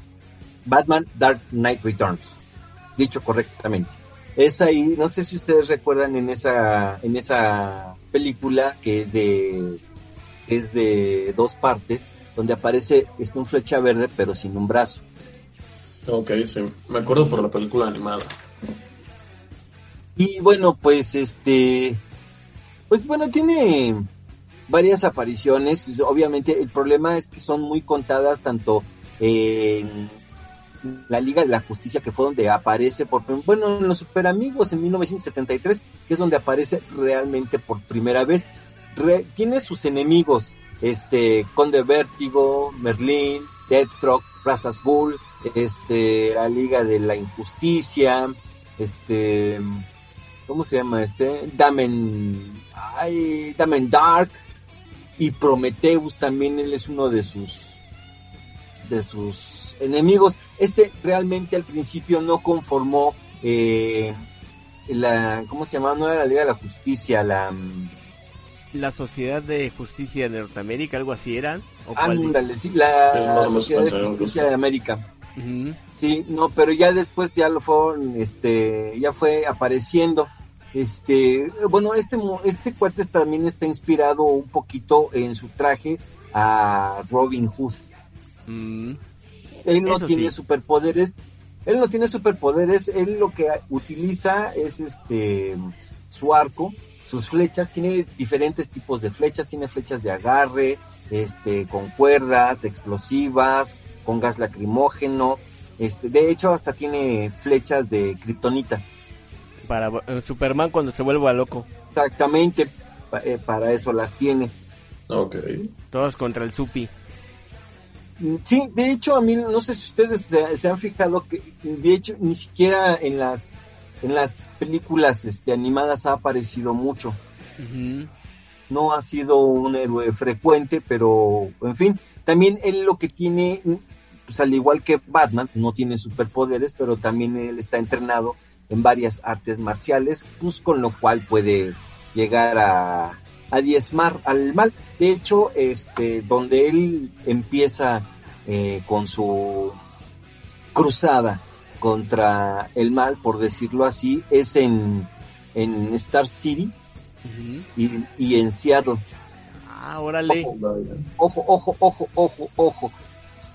Batman Dark Knight Returns, dicho correctamente. Es ahí, no sé si ustedes recuerdan en esa, en esa película que es de, es de dos partes, donde aparece este un Flecha Verde, pero sin un brazo. Ok, sí. Me acuerdo por la película animada. Y bueno, pues este, pues bueno, tiene varias apariciones. Obviamente el problema es que son muy contadas tanto en la Liga de la Justicia, que fue donde aparece por bueno, en los Super Amigos en 1973, que es donde aparece realmente por primera vez. Re- tiene sus enemigos, este, Conde Vértigo, Merlín, Deathstroke, Razas Bull, este, la Liga de la Injusticia, este, ¿cómo se llama este? Damen, ay, Damen Dark y Prometheus también él es uno de sus de sus enemigos. Este realmente al principio no conformó eh, la, ¿cómo se llamaba? No era la Liga de la Justicia, la mm, La Sociedad de Justicia de Norteamérica, algo así eran. ¿O ándale, sí, la Sociedad de Justicia de América. Sí, no, pero ya después ya lo fueron, este, ya fue apareciendo. Este, bueno, este, este cuate también está inspirado un poquito en su traje a Robin Hood. Mm. Él no Eso tiene sí. superpoderes, él no tiene superpoderes, él lo que utiliza es este, su arco, sus flechas, tiene diferentes tipos de flechas, tiene flechas de agarre, este, con cuerdas, explosivas, con gas lacrimógeno, este, de hecho hasta tiene flechas de kriptonita. Para eh, Superman cuando se vuelva loco. Exactamente, pa- eh, para eso las tiene. Ok. Todos contra el Supi. Mm, Sí, de hecho a mí no sé si ustedes se, se han fijado que de hecho ni siquiera en las en las películas este animadas ha aparecido mucho. No ha sido un héroe frecuente, pero en fin, también él lo que tiene pues al igual que Batman, no tiene superpoderes, pero también él está entrenado en varias artes marciales, pues con lo cual puede llegar a, a diezmar al mal. De hecho, este, donde él empieza eh, con su cruzada contra el mal, por decirlo así, es en, en Star City y, y en Seattle. Ah, órale. Ojo, ojo, ojo, ojo, ojo, ojo.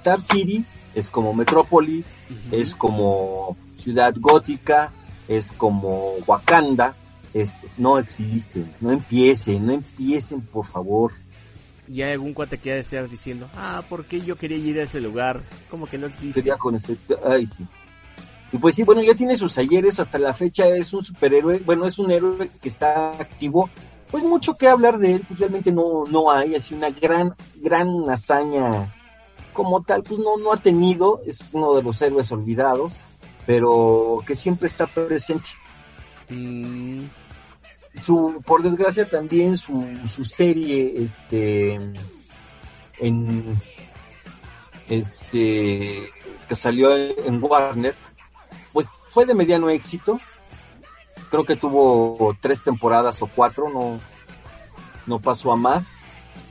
Star City es como Metrópolis, es como Ciudad Gótica, es como Wakanda. Este, no existen, no empiecen, no empiecen, por favor. Y hay algún cuate que ha de estar diciendo, ah, ¿por qué yo quería ir a ese lugar? Como que no existe. Sería con ese, ay sí. Y pues sí, bueno, ya tiene sus ayeres, hasta la fecha es un superhéroe, bueno, es un héroe que está activo. Pues mucho que hablar de él, pues realmente no, no hay, así una gran, gran hazaña como tal, pues no, no ha tenido, es uno de los héroes olvidados, pero que siempre está presente. Mm, Su, por desgracia también su, su serie, este, en, este, que salió en Warner, pues fue de mediano éxito. Creo que tuvo tres temporadas o cuatro, no, no pasó a más.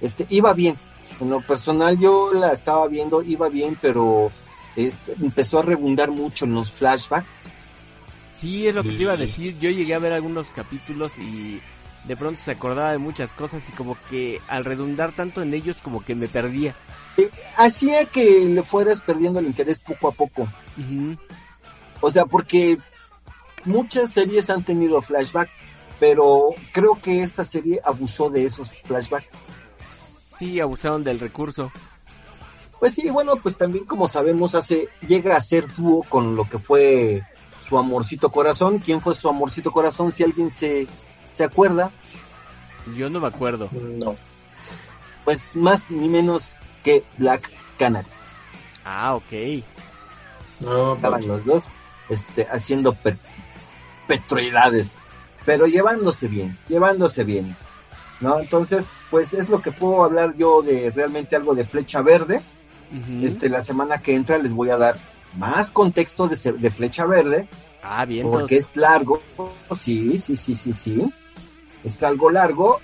Este, iba bien. En lo personal yo la estaba viendo, iba bien, pero empezó a rebundar mucho en los flashbacks. sí, es lo que te iba a decir. Yo llegué a ver algunos capítulos y de pronto se acordaba de muchas cosas y como que al redundar tanto en ellos como que me perdía. Eh, hacía que le fueras perdiendo el interés poco a poco. O sea, porque muchas series han tenido flashback, pero creo que esta serie abusó de esos flashbacks. Sí, abusaron del recurso. Pues sí, bueno, pues también como sabemos hace llega a ser dúo con lo que fue su amorcito corazón. ¿Quién fue su amorcito corazón? Si alguien se, se acuerda, Yo no me acuerdo. No. pues más ni menos que Black Canary. Ah, ok. No, Estaban los dos. este, haciendo per- petroidades, pero llevándose bien, llevándose bien, ¿no? Entonces, pues es lo que puedo hablar yo de realmente algo de Flecha Verde. Este, la semana que entra les voy a dar más contexto de, de Flecha Verde, Ah, bien. porque es largo, sí, sí, sí, sí, sí, es algo largo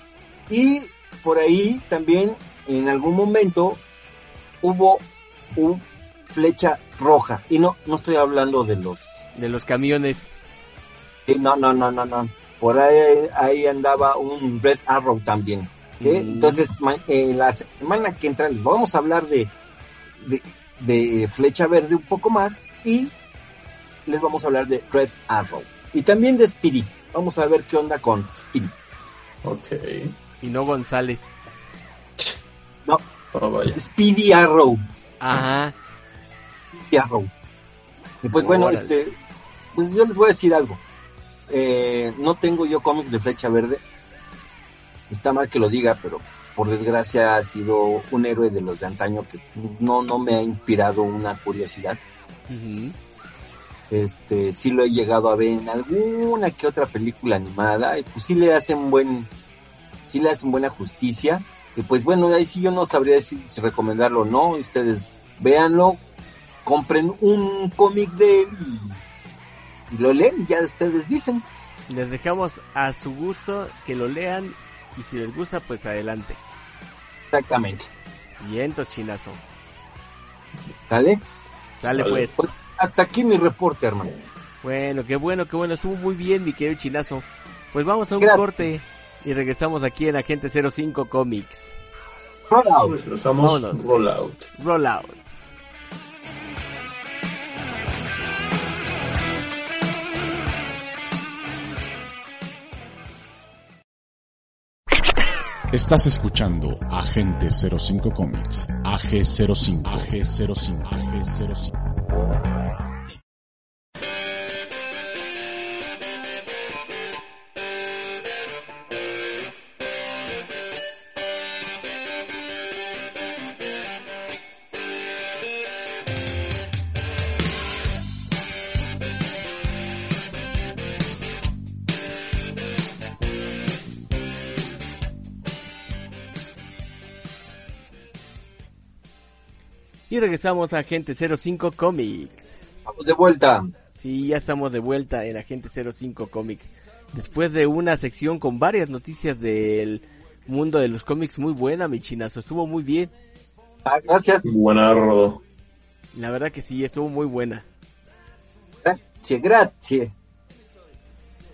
y por ahí también en algún momento hubo un flecha roja y no, no estoy hablando de los, De los camiones. sí, no, no, no, no, no, por ahí, ahí andaba un Red Arrow también, ¿sí? Mm. entonces eh, la semana que entra les vamos a hablar de, de, de flecha verde un poco más y les vamos a hablar de Red Arrow y también de Speedy. Vamos a ver qué onda con Speedy. Ok. Y no González. No, Oh, vaya. Speedy Arrow. Ajá. Speedy Arrow. Y pues bueno, Órale. este, pues yo les voy a decir algo. Eh, no tengo yo cómics de Flecha Verde. Está mal que lo diga, pero por desgracia ha sido un héroe de los de antaño que no, no me ha inspirado una curiosidad. Este, sí lo he llegado a ver en alguna que otra película animada y pues sí le hacen buen, sí le hacen buena justicia. Y pues bueno, de ahí sí yo no sabría decir si recomendarlo o no. Ustedes véanlo, compren un cómic de él y, y lo leen y ya ustedes dicen. Les dejamos a su gusto que lo lean. Y si les gusta, pues adelante. Exactamente. Viento chinazo. ¿Sale? Sale pues. Pues hasta aquí mi reporte, hermano. Bueno, qué bueno, qué bueno. Estuvo muy bien, mi querido chinazo. Pues vamos a un Gracias. corte. Y regresamos aquí en Agente 05 Comics. Roll out. Regresamos. Vámonos. Rollout. Rollout. Estás escuchando Agente 05 Comics, AG05, AG05, AG05. Y regresamos a Agente 05 Comics. Vamos de vuelta. Sí, ya estamos de vuelta en Agente 05 Comics. Después de una sección con varias noticias del mundo de los cómics muy buena, mi chinazo. Estuvo muy bien. Ah, gracias. Buenardo. La verdad que sí, estuvo muy buena. Gracias, gracias.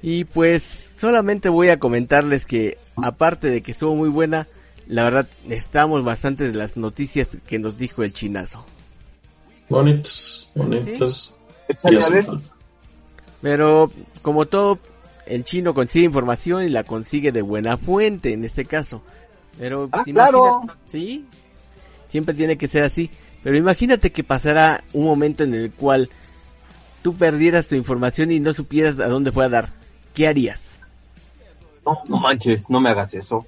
Y pues solamente voy a comentarles que aparte de que estuvo muy buena, la verdad necesitamos bastante de las noticias que nos dijo el chinazo. Bonitos, bonitos. Falta. Pero como todo, el chino consigue información y la consigue de buena fuente en este caso. Pero Ah, imagínate- claro. sí, siempre tiene que ser así. Pero imagínate que pasara un momento en el cual tú perdieras tu información y no supieras a dónde fue a dar. ¿Qué harías? No, no manches, no me hagas eso.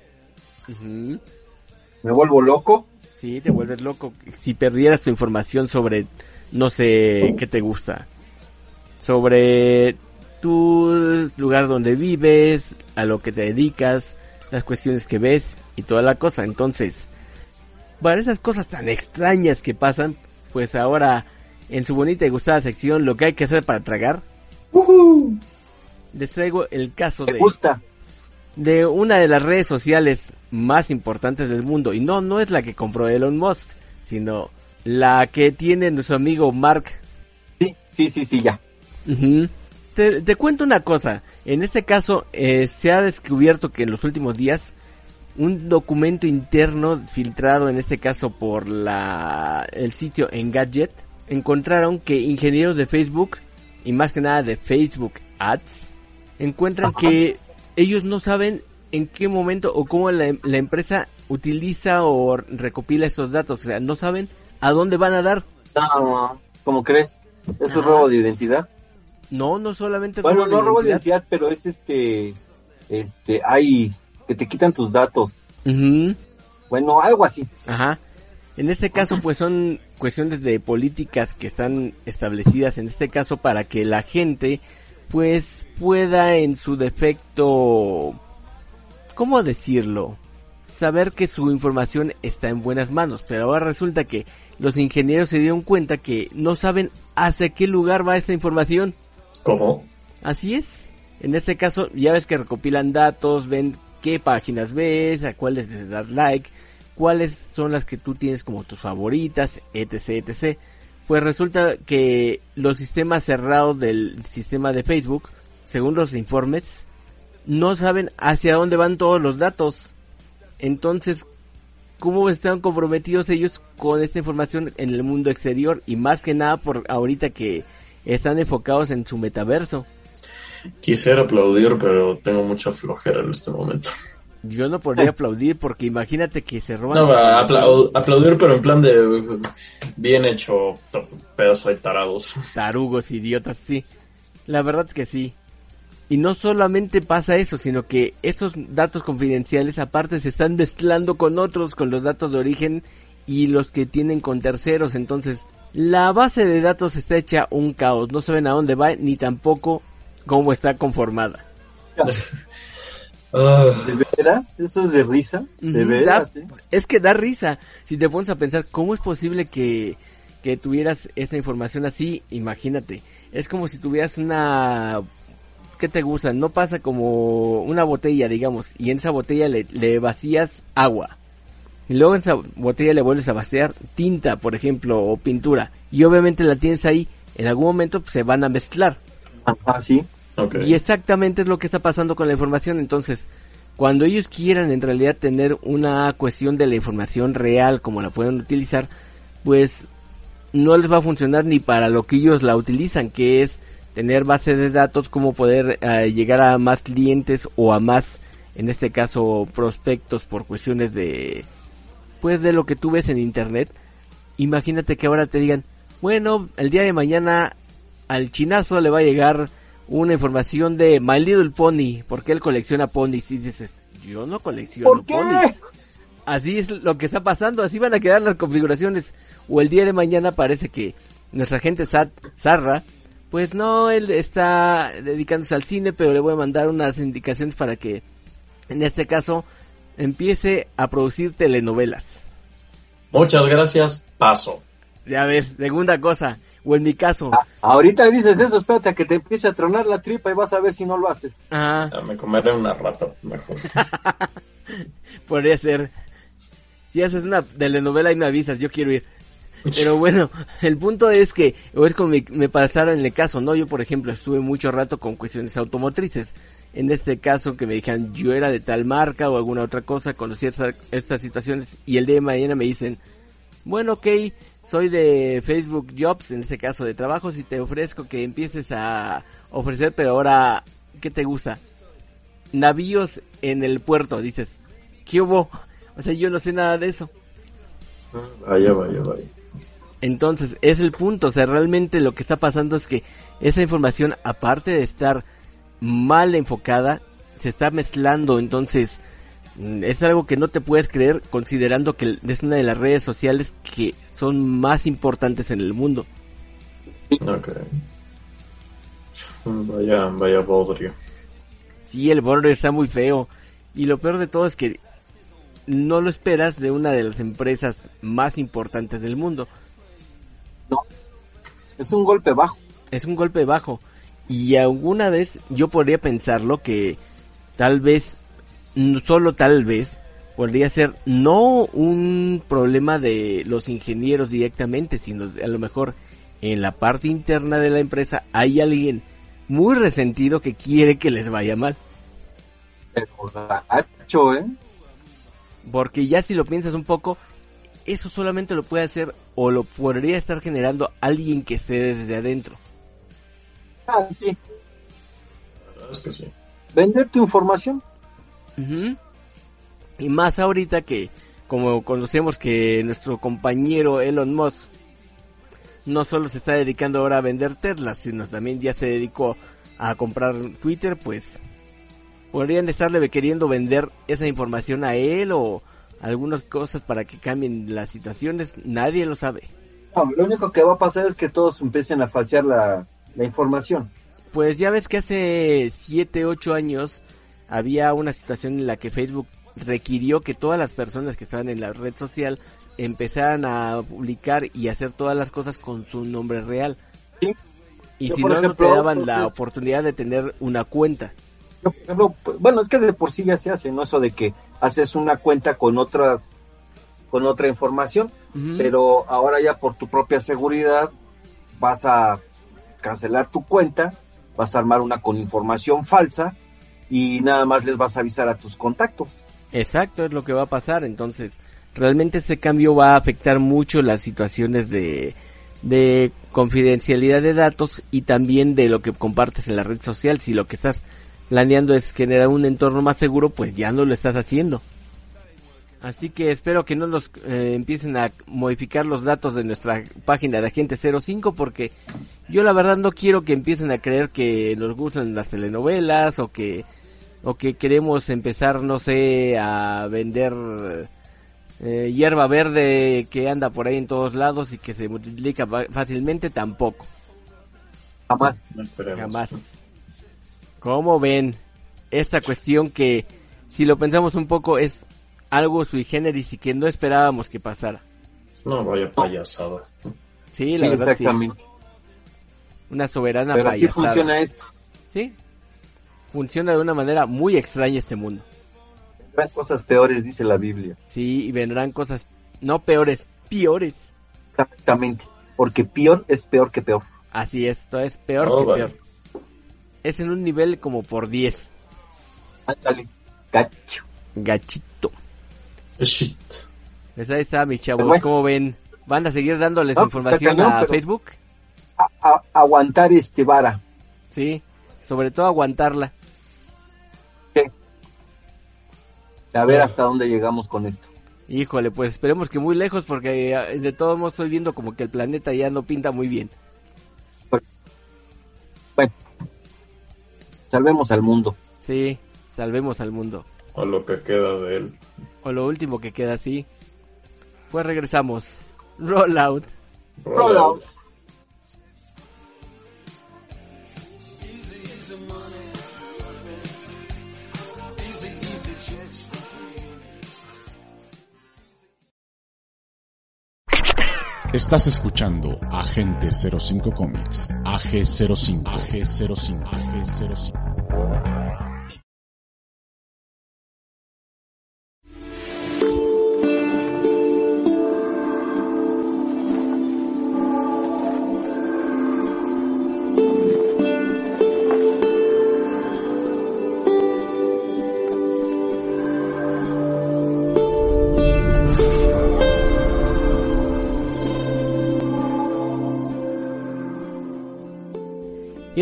Me vuelvo loco. Sí, te vuelves loco. Si perdieras tu información sobre, no sé, qué te gusta. Sobre tu lugar donde vives, a lo que te dedicas, las cuestiones que ves y toda la cosa. Entonces, para esas cosas tan extrañas que pasan, pues ahora, en su bonita y gustada sección, lo que hay que hacer para tragar, les traigo el caso Me de gusta. De una de las redes sociales más importantes del mundo. Y no, no es la que compró Elon Musk, sino la que tiene nuestro amigo Mark. Sí, sí, sí, sí, ya. Te, te cuento una cosa. En este caso, eh, se ha descubierto que en los últimos días, un documento interno filtrado, en este caso por la, el sitio Engadget, encontraron que ingenieros de Facebook, y más que nada de Facebook Ads, encuentran Ajá. que ellos no saben en qué momento o cómo la, la empresa utiliza o recopila estos datos. O sea, no saben a dónde van a dar. No, ¿cómo crees? ¿Es Ah. un robo de identidad? No, no solamente Bueno, robo de no robo de identidad. pero es este, este, hay, que te quitan tus datos. Bueno, algo así. Ajá. En este caso, pues son cuestiones de políticas que están establecidas en este caso para que la gente, pues, pueda en su defecto, ¿cómo decirlo? Saber que su información está en buenas manos. Pero ahora resulta que los ingenieros se dieron cuenta que no saben hacia qué lugar va esa información. ¿Cómo? Así es. En este caso, ya ves que recopilan datos, ven qué páginas ves, a cuáles les das like, cuáles son las que tú tienes como tus favoritas, etc, etc. Pues resulta que los sistemas cerrados del sistema de Facebook, según los informes, no saben hacia dónde van todos los datos. Entonces, ¿cómo están comprometidos ellos con esta información en el mundo exterior? Y más que nada por ahorita que están enfocados en su metaverso. Quisiera aplaudir, pero tengo mucha flojera en este momento. Yo no podría aplaudir porque imagínate que se roban. No, aplaudir, pero en plan de bien hecho, pedazo de tarados. tarugos, idiotas, sí. La verdad es que sí. Y no solamente pasa eso, sino que estos datos confidenciales aparte se están mezclando con otros, con los datos de origen y los que tienen con terceros. Entonces, la base de datos está hecha un caos. No saben a dónde va ni tampoco cómo está conformada. ¿De veras? ¿Eso es de risa? ¿De veras? da- eh? Es que da risa. Si te pones a pensar, ¿cómo es posible que, que tuvieras esta información así? Imagínate. Es como si tuvieras una... ¿Qué te gusta? No pasa como una botella, digamos, y en esa botella le, le vacías agua. Y luego en esa botella le vuelves a vaciar tinta, por ejemplo, o pintura. Y obviamente la tienes ahí. En algún momento pues, se van a mezclar. Ajá, sí. Y exactamente es lo que está pasando con la información. Entonces, cuando ellos quieran en realidad tener una cuestión de la información real como la pueden utilizar, pues no les va a funcionar ni para lo que ellos la utilizan, que es tener base de datos, como poder eh, llegar a más clientes o a más, en este caso, prospectos por cuestiones de, pues de lo que tú ves en internet. Imagínate que ahora te digan, bueno, el día de mañana al chinazo le va a llegar una información de My Little Pony, porque él colecciona ponis y dices, yo no colecciono ¿Por qué? ponis. Así es lo que está pasando, así van a quedar las configuraciones. O el día de mañana parece que nuestra gente Zarra, pues no, él está dedicándose al cine, pero le voy a mandar unas indicaciones para que, en este caso, empiece a producir telenovelas. Muchas gracias, paso. Ya ves, segunda cosa, o en mi caso, Ah, ahorita dices eso, espérate a que te empiece a tronar la tripa y vas a ver si no lo haces. ajá, Ya me comeré una rata mejor. podría ser. Si haces una telenovela y me avisas, yo quiero ir. Pero bueno, el punto es que, o es como me, me pasara en el caso, ¿no? Yo, por ejemplo, estuve mucho rato con cuestiones automotrices. En este caso, que me dijeran yo era de tal marca o alguna otra cosa, conocí esa- estas situaciones y el día de mañana me dicen, bueno, ok, soy de Facebook Jobs, en este caso de trabajos, y te ofrezco que empieces a ofrecer, pero ahora, ¿qué te gusta? Navíos en el puerto, dices, ¿qué hubo? O sea, yo no sé nada de eso. Vaya, vaya, vaya. Entonces, es el punto, o sea, realmente lo que está pasando es que esa información, aparte de estar mal enfocada, se está mezclando, entonces es algo que no te puedes creer considerando que es una de las redes sociales que son más importantes en el mundo. Ok. Vaya, vaya bodrio. Sí, el border está muy feo. Y lo peor de todo es que no lo esperas de una de las empresas más importantes del mundo. Es un golpe bajo. es un golpe bajo. Y alguna vez yo podría pensarlo que tal vez, no solo tal vez, podría ser no un problema de los ingenieros directamente, sino a lo mejor en la parte interna de la empresa hay alguien muy resentido que quiere que les vaya mal. Pero gacho, ¿eh? Porque ya si lo piensas un poco, eso solamente lo puede hacer o lo podría estar generando alguien que esté desde adentro. Ah, sí. La verdad es que sí. Vender tu Ujú. Y más ahorita que, como conocemos que nuestro compañero Elon Musk no solo se está dedicando ahora a vender Teslas, sino también ya se dedicó a comprar Twitter, pues podrían estarle queriendo vender esa información a él o, algunas cosas para que cambien las situaciones, nadie lo sabe. No, lo único que va a pasar es que todos empiecen a falsear la, la información. Pues ya ves que hace 7, 8 años había una situación en la que Facebook requirió que todas las personas que estaban en la red social empezaran a publicar y hacer todas las cosas con su nombre real. Sí. Y Yo, si no, no te daban la oportunidad de tener una cuenta. Yo, por ejemplo, pues, bueno, es que de por sí ya se hace, ¿no? Eso de que haces una cuenta con otras, con otra información, pero ahora ya por tu propia seguridad vas a cancelar tu cuenta, vas a armar una con información falsa y nada más les vas a avisar a tus contactos. Exacto, es lo que va a pasar. Entonces, realmente ese cambio va a afectar mucho las situaciones de, de confidencialidad de datos y también de lo que compartes en la red social. Si lo que estás planeando es generar un entorno más seguro, pues ya no lo estás haciendo. Así que espero que no nos eh, empiecen a modificar los datos de nuestra página de Agente 05 porque yo la verdad no quiero que empiecen a creer que nos gustan las telenovelas o que o que queremos empezar, no sé, a vender eh, hierba verde que anda por ahí en todos lados y que se multiplica fácilmente, tampoco, Jamás. No jamás. ¿Cómo ven esta cuestión que, si lo pensamos un poco, es algo sui generis y que no esperábamos que pasara? No, vaya payasada. Sí, Sí, la verdad, sí. exactamente. Una soberana Pero así payasada. funciona esto. Sí. Funciona de una manera muy extraña este mundo. Vendrán cosas peores, dice la Biblia. Sí, y vendrán cosas no peores, peores. Exactamente. Porque peor es peor que peor. Así es, esto es peor Oh, que vale. peor. Es en un nivel como por 10. Ándale. Gacho. Gachito. Shit. Pues ahí está, mis chavos. Bueno. ¿Cómo ven? ¿Van a seguir dándoles No, información cañón, a Facebook? A- a- aguantar este vara. Sí. Sobre todo aguantarla. A ver hasta dónde llegamos con esto. Híjole, pues esperemos que muy lejos porque eh, de todos modos estoy viendo como que el planeta ya no pinta muy bien. Bueno. Salvemos al mundo. Sí, salvemos al mundo. O lo que queda de él. O lo último que queda así. Pues regresamos. Roll out. Rollout. Estás escuchando Agente 05 Comics, AG05, AG05, AG05.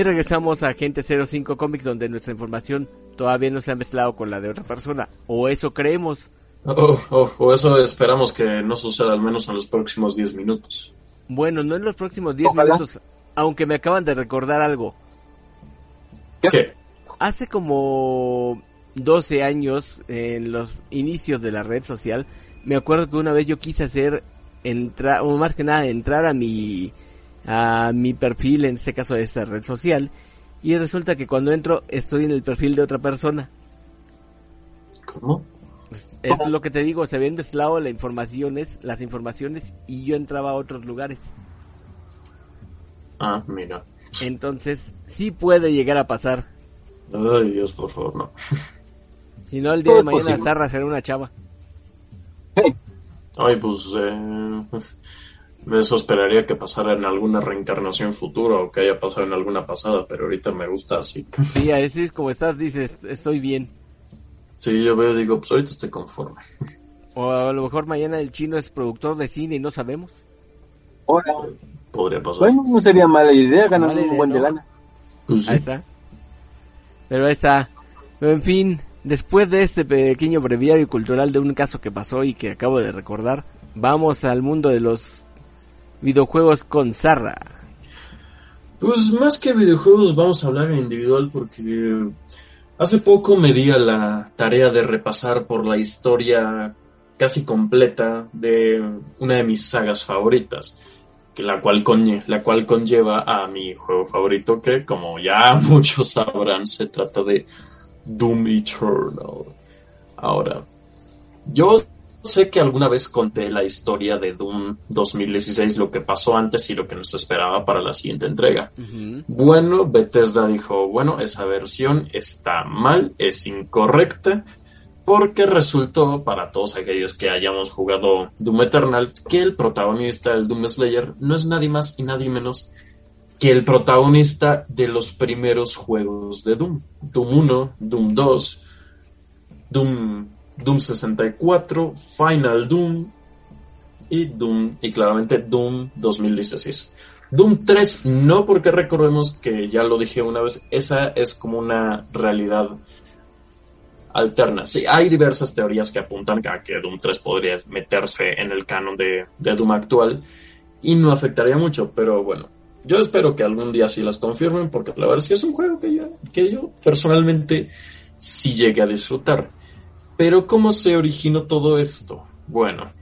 Regresamos a Agente 05 Comics donde nuestra información todavía no se ha mezclado con la de otra persona. O eso creemos. Oh, oh, o eso esperamos que no suceda al menos en los próximos 10 minutos. Bueno, no en los próximos 10 Ojalá. minutos. Aunque me acaban de recordar algo. ¿Qué? Hace como 12 años, en los inicios de la red social, me acuerdo que una vez yo quise hacer entrar, o más que nada entrar a mi, a mi perfil, en este caso de esta red social, y resulta que cuando entro estoy en el perfil de otra persona. ¿Cómo? Es lo que te digo, se habían deslado las informaciones, las informaciones y yo entraba a otros lugares. Ah, mira. Entonces, sí puede llegar a pasar. Ay, Dios, por favor, no. Si no, el día de mañana. Zarra será una chava. Ay, pues eh, eso esperaría que pasara en alguna reencarnación futura o que haya pasado en alguna pasada, pero ahorita me gusta así. Sí, así es como estás, dices, estoy bien. Sí, yo veo y digo, pues ahorita estoy conforme. O a lo mejor mañana el chino es productor de cine y no sabemos. Ahora, Podría pasar. bueno, no sería mala idea ganar Mala un idea, buen de lana. Pues sí. Ahí está. Pero ahí está. Pero en fin, después de este pequeño breviario cultural de un caso que pasó y que acabo de recordar, vamos al mundo de los videojuegos con Zarra. Pues más que videojuegos vamos a hablar en individual porque hace poco me di a la tarea de repasar por la historia casi completa de una de mis sagas favoritas, que la cual, la cual conlleva a mi juego favorito, que como ya muchos sabrán, se trata de Doom Eternal. Ahora, yo sé que alguna vez conté la historia de Doom 2016, lo que pasó antes y lo que nos esperaba para la siguiente entrega. Bueno, Bethesda dijo, bueno, esa versión está mal, es incorrecta, porque resultó, para todos aquellos que hayamos jugado Doom Eternal, que el protagonista del Doom Slayer no es nadie más y nadie menos que el protagonista de los primeros juegos de Doom. Doom 1, Doom 2, Doom, Doom 64, Final Doom y Doom, y claramente Doom 2016. Doom 3 no porque recordemos que ya lo dije una vez, esa es como una realidad alterna. Sí, hay diversas teorías que apuntan a que Doom 3 podría meterse en el canon de, de Doom actual y no afectaría mucho, pero bueno, yo espero que algún día sí las confirmen porque la verdad sí es un juego que yo, que yo personalmente sí llegué a disfrutar. Pero ¿cómo se originó todo esto? Bueno,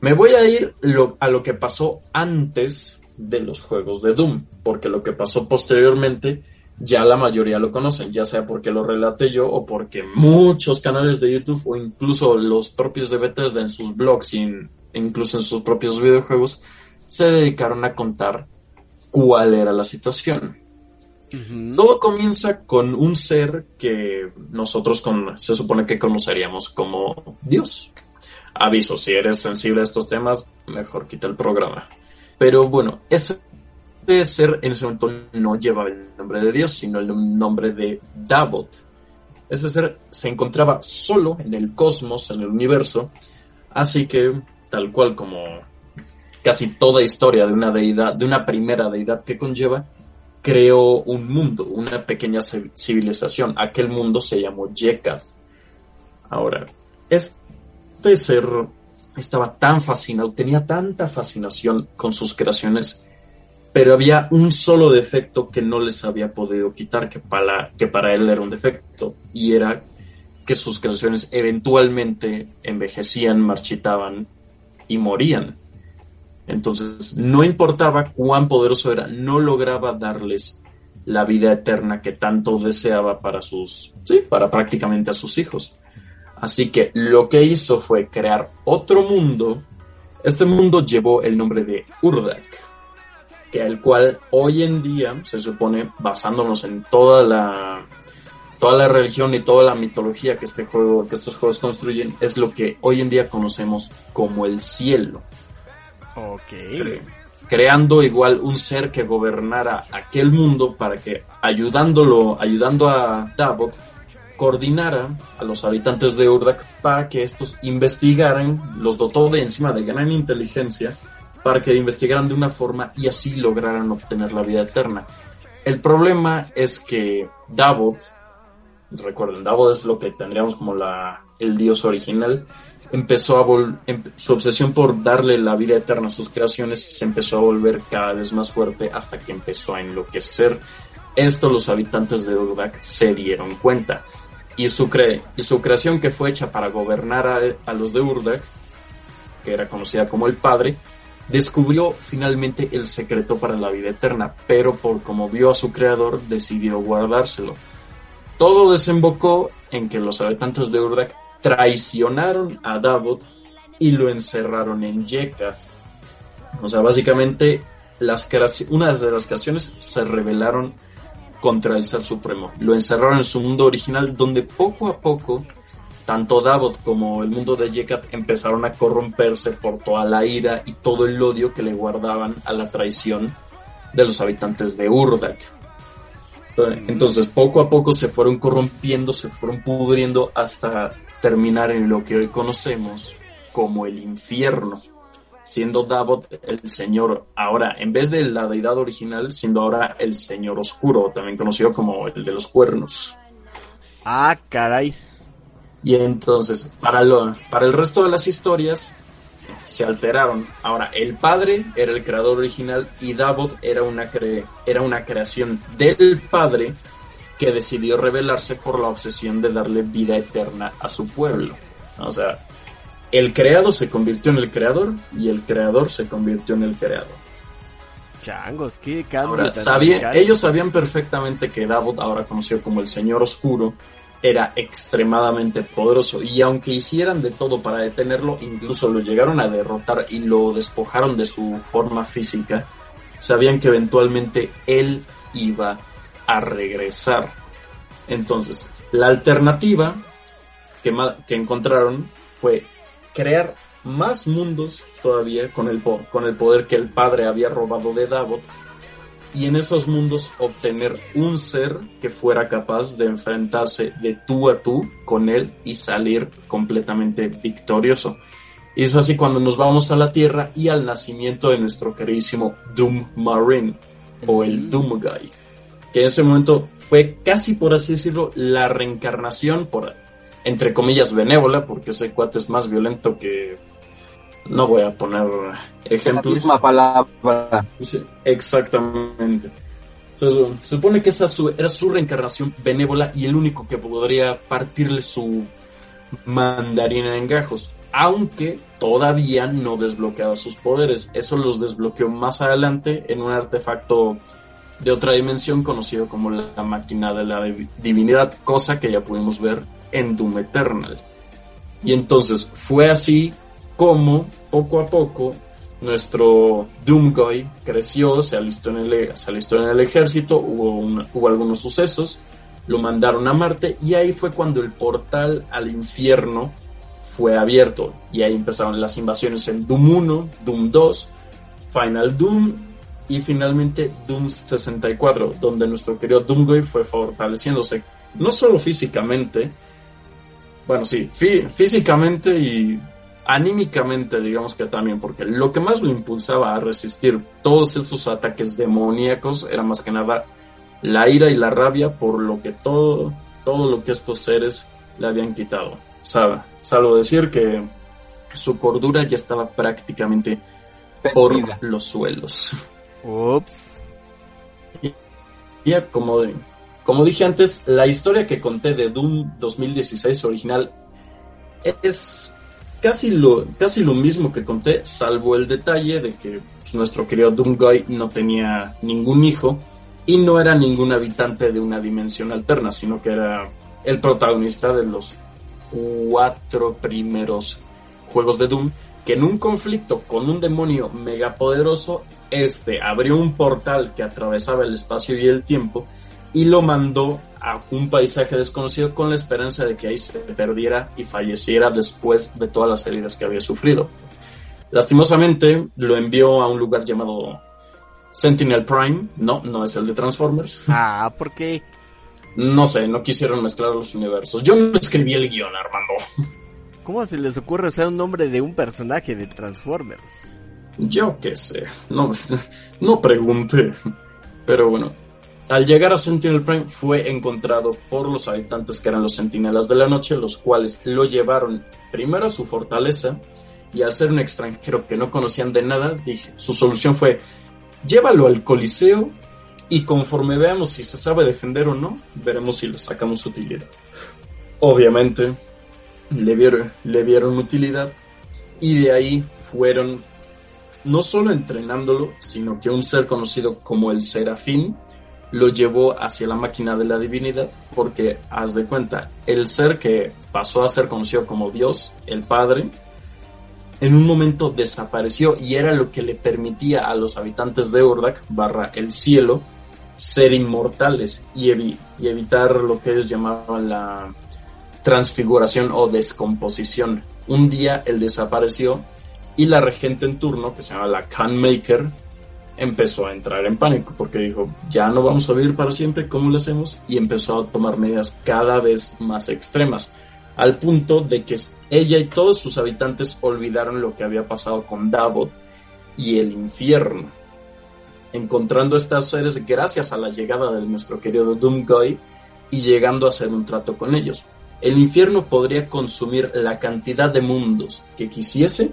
me voy a ir a lo que pasó antes de los juegos de Doom, porque lo que pasó posteriormente ya la mayoría lo conocen, ya sea porque lo relate yo o porque muchos canales de YouTube o incluso los propios de en sus blogs y incluso en sus propios videojuegos se dedicaron a contar cuál era la situación. Todo comienza con un ser que nosotros se supone que conoceríamos como Dios. Aviso, si eres sensible a estos temas, mejor quita el programa. Pero bueno, ese ser en ese momento no llevaba el nombre de Dios, sino el nombre de Davot. Ese ser se encontraba solo en el cosmos, en el universo, así que tal cual como casi toda historia de una deidad, de una primera deidad que conlleva, creó un mundo, una pequeña ci- civilización. Aquel mundo se llamó Yekath. Ahora, este ser estaba tan fascinado, tenía tanta fascinación con sus creaciones, pero había un solo defecto que no les había podido quitar, que para él era un defecto, y era que sus creaciones eventualmente envejecían, marchitaban y morían. Entonces, no importaba cuán poderoso era, no lograba darles la vida eterna que tanto deseaba para sus, sí, para prácticamente a sus hijos. Así que lo que hizo fue crear otro mundo. Este mundo llevó el nombre de Urdak, que el cual hoy en día se supone, basándonos en toda la toda la religión y toda la mitología que este juego, que estos juegos construyen, es lo que hoy en día conocemos como el cielo Ok. cre- creando igual un ser que gobernara aquel mundo para que ayudándolo, ayudando a Davot, coordinara a los habitantes de Urdak para que estos investigaran, los dotó de encima de gran inteligencia para que investigaran de una forma y así lograran obtener la vida eterna. El problema es que Davot, recuerden, Davot es lo que tendríamos como la, el dios original, empezó a vol em- su obsesión por darle la vida eterna a sus creaciones se empezó a volver cada vez más fuerte hasta que empezó a enloquecer. Esto los habitantes de Urdak se dieron cuenta. Y su, cre y su creación que fue hecha para gobernar a, a los de Urdak, que era conocida como el Padre, descubrió finalmente el secreto para la vida eterna, pero por como vio a su creador decidió guardárselo. Todo desembocó en que los habitantes de Urdak traicionaron a Davot y lo encerraron en Yeka. O sea, básicamente las unas de las creaciones se rebelaron contra el Ser Supremo. Lo encerraron en su mundo original donde poco a poco tanto Davot como el mundo de Yekat empezaron a corromperse por toda la ira y todo el odio que le guardaban a la traición de los habitantes de Urdak. Entonces, poco a poco se fueron corrompiendo, se fueron pudriendo hasta terminar en lo que hoy conocemos como el infierno, siendo Davot el señor, ahora, en vez de la deidad original, siendo ahora el señor oscuro, también conocido como el de los cuernos. Ah, caray. Y entonces, para, lo, para el resto de las historias, se alteraron. Ahora, el padre era el creador original y Davot era una, cre- era una creación del padre que decidió rebelarse por la obsesión de darle vida eterna a su pueblo. O sea, el creado se convirtió en el creador y el creador se convirtió en el creador. Changos, qué cambio. Ahora, sabía- ellos sabían perfectamente que Davot, ahora conocido como el Señor Oscuro, era extremadamente poderoso y aunque hicieran de todo para detenerlo, incluso lo llegaron a derrotar y lo despojaron de su forma física, sabían que eventualmente él iba a regresar. Entonces, la alternativa que, que encontraron fue crear más mundos todavía con el, po- con el poder que el padre había robado de Davot y en esos mundos obtener un ser que fuera capaz de enfrentarse de tú a tú con él y salir completamente victorioso. Y es así cuando nos vamos a la Tierra y al nacimiento de nuestro queridísimo Doom Marine o el Doom Guy, que en ese momento fue casi por así decirlo la reencarnación por entre comillas benévola, porque ese cuate es más violento que no voy a poner La ejemplos. misma palabra. Sí, exactamente. Se supone que esa su- era su reencarnación benévola y el único que podría partirle su mandarina en gajos. Aunque todavía no desbloqueaba sus poderes. Eso los desbloqueó más adelante en un artefacto de otra dimensión conocido como la máquina de la div- divinidad, cosa que ya pudimos ver en Doom Eternal. Y entonces fue así como poco a poco nuestro Doomguy creció, se alistó en el, se alistó en el ejército, hubo, hubo algunos sucesos, lo mandaron a Marte y ahí fue cuando el portal al infierno fue abierto y ahí empezaron las invasiones en Doom 1, Doom 2, Final Doom y finalmente Doom 64, donde nuestro querido Doomguy fue fortaleciéndose, no solo físicamente, bueno, sí, fí- físicamente y anímicamente, digamos que también, porque lo que más lo impulsaba a resistir todos estos ataques demoníacos era más que nada la ira y la rabia por lo que todo, todo lo que estos seres le habían quitado. Sabe, salvo decir que su cordura ya estaba prácticamente por Perdida. los suelos. Ups. Ya, como, como dije antes, la historia que conté de Doom 2016 original es casi lo, casi lo mismo que conté, salvo el detalle de que pues, nuestro querido Doomguy no tenía ningún hijo y no era ningún habitante de una dimensión alterna, sino que era el protagonista de los cuatro primeros juegos de Doom, que en un conflicto con un demonio megapoderoso, este abrió un portal que atravesaba el espacio y el tiempo y lo mandó a un paisaje desconocido con la esperanza de que ahí se perdiera y falleciera después de todas las heridas que había sufrido. Lastimosamente lo envió a un lugar llamado Sentinel Prime, no, no es el de Transformers. Ah, ¿por qué? No sé, no quisieron mezclar los universos. Yo no escribí el guion, Armando. ¿Cómo se les ocurre usar un nombre de un personaje de Transformers? Yo qué sé, no, no pregunté. Pero bueno, al llegar a Sentinel Prime fue encontrado por los habitantes que eran los Sentinelas de la Noche, los cuales lo llevaron primero a su fortaleza y al ser un extranjero que no conocían de nada, dije, su solución fue llévalo al Coliseo y conforme veamos si se sabe defender o no, veremos si le sacamos utilidad. Obviamente, le vieron, le vieron utilidad y de ahí fueron no solo entrenándolo, sino que un ser conocido como el Serafín lo llevó hacia la máquina de la divinidad, porque haz de cuenta, el ser que pasó a ser conocido como Dios, el Padre, en un momento desapareció y era lo que le permitía a los habitantes de Urdak, barra el cielo, ser inmortales y, evi- y evitar lo que ellos llamaban la transfiguración o descomposición. Un día él desapareció y la regente en turno, que se llama la Khan Maker, empezó a entrar en pánico porque dijo, ya no vamos a vivir para siempre, ¿cómo lo hacemos? Y empezó a tomar medidas cada vez más extremas, al punto de que ella y todos sus habitantes olvidaron lo que había pasado con Davot y el infierno. Encontrando estos seres gracias a la llegada de nuestro querido Doomguy y llegando a hacer un trato con ellos. El infierno podría consumir la cantidad de mundos que quisiese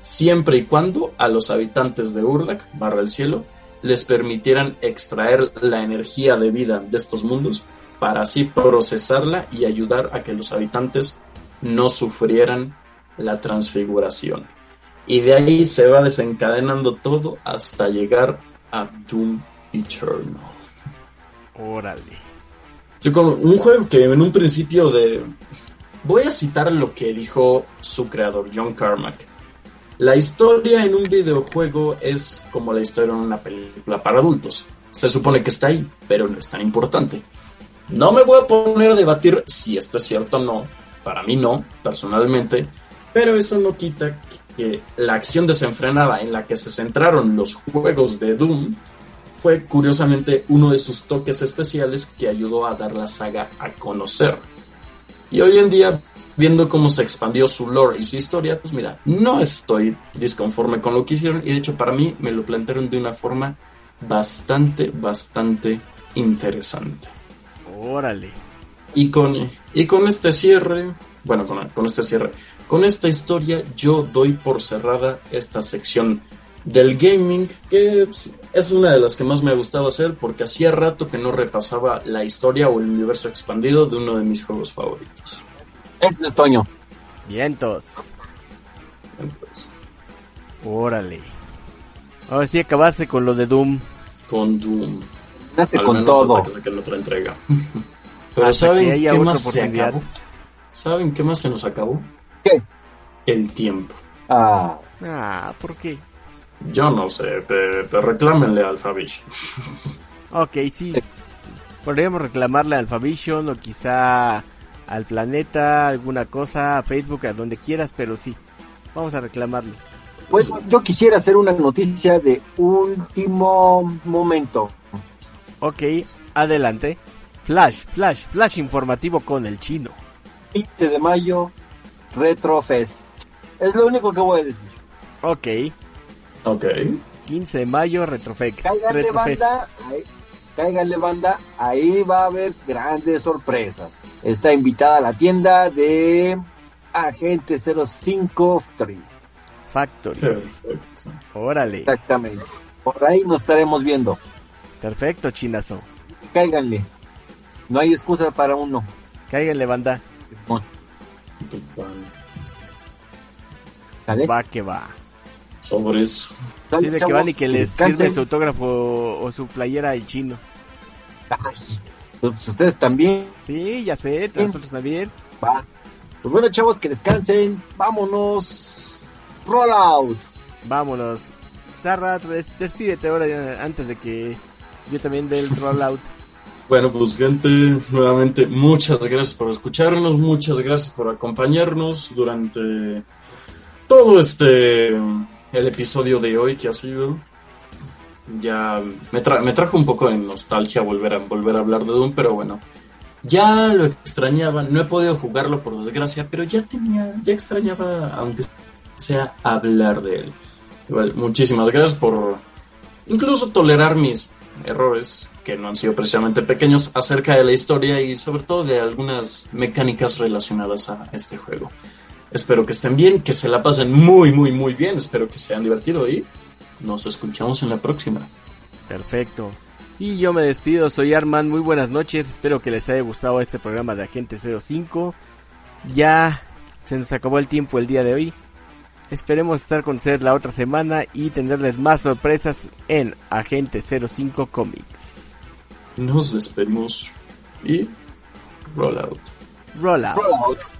siempre y cuando a los habitantes de Urdak, barra el cielo, les permitieran extraer la energía de vida de estos mundos para así procesarla y ayudar a que los habitantes no sufrieran la transfiguración. Y de ahí se va desencadenando todo hasta llegar a Doom Eternal. Órale. Sí, como un juego que en un principio de... Voy a citar lo que dijo su creador, John Carmack. La historia en un videojuego es como la historia en una película para adultos. Se supone que está ahí, pero no es tan importante. No me voy a poner a debatir si esto es cierto o no. Para mí no, personalmente. Pero eso no quita que la acción desenfrenada en la que se centraron los juegos de Doom fue curiosamente uno de sus toques especiales que ayudó a dar la saga a conocer. Y hoy en día, viendo cómo se expandió su lore y su historia, pues mira, no estoy disconforme con lo que hicieron y de hecho para mí me lo plantearon de una forma bastante, bastante interesante. Órale. Y con, y con este cierre, bueno, con, con este cierre, con esta historia yo doy por cerrada esta sección del gaming, que pues, es una de las que más me ha gustado hacer porque hacía rato que no repasaba la historia o el universo expandido de uno de mis juegos favoritos. Es Toño. Vientos. Entonces, Órale. Ahora sí acabaste con lo de Doom. con Doom. Nace Al con menos todo. hasta que saquen la otra entrega. Pero Hasta ¿saben que qué más se acabó? ¿Saben qué más se nos acabó? ¿Qué? El tiempo. Ah, Ah, ¿por qué? Yo no sé, pero, pero reclámenle al Fabish. Ok, sí. Podríamos reclamarle al Fabition o quizá al planeta, alguna cosa, a Facebook, a donde quieras, pero sí. Vamos a reclamarle. pues yo quisiera hacer una noticia de último momento. Ok, adelante. Flash, flash, flash informativo con el chino. 15 de mayo, Retrofest. Es lo único que voy a decir. Ok, Ok. 15 de mayo, Retrofex. Cáiganle Retrofest. banda, ahí, cáiganle banda, ahí va a haber grandes sorpresas. Está invitada a la tienda de Agente 05 Factory. Factory. Perfecto. Órale. Exactamente. Por ahí nos estaremos viendo. Perfecto, chinazo. Cáiganle. No hay excusa para uno. Cáiganle, banda. ¿Sale? Va que va. Sobres. Sale, Sí, de que van y que les firme su autógrafo o su playera al chino. Ay, pues ustedes también. Sí, ya sé, nosotros también. Va. Pues bueno, chavos, que descansen. Vámonos. Roll out. Vámonos. Sarra, des- despídete ahora ya, antes de que yo también dé el rollout. Bueno, pues gente, nuevamente muchas gracias por escucharnos, muchas gracias por acompañarnos durante todo este el episodio de hoy que ha sido. Ya me, tra- me trajo un poco de nostalgia volver a volver a hablar de Doom, pero bueno, ya lo extrañaba, no he podido jugarlo por desgracia, pero ya tenía, ya extrañaba, aunque sea hablar de él. Igual, muchísimas gracias por incluso tolerar mis errores, que no han sido precisamente pequeños, acerca de la historia y sobre todo de algunas mecánicas relacionadas a este juego. Espero que estén bien, que se la pasen muy, muy, muy bien, espero que se hayan divertido y nos escuchamos en la próxima. Perfecto. Y yo me despido, soy Arman, muy buenas noches, espero que les haya gustado este programa de Agente 05. Ya se nos acabó el tiempo el día de hoy. Esperemos estar con ustedes la otra semana y tenerles más sorpresas en Agente 05 Comics. Nos despedimos y roll out. Roll out. Roll out.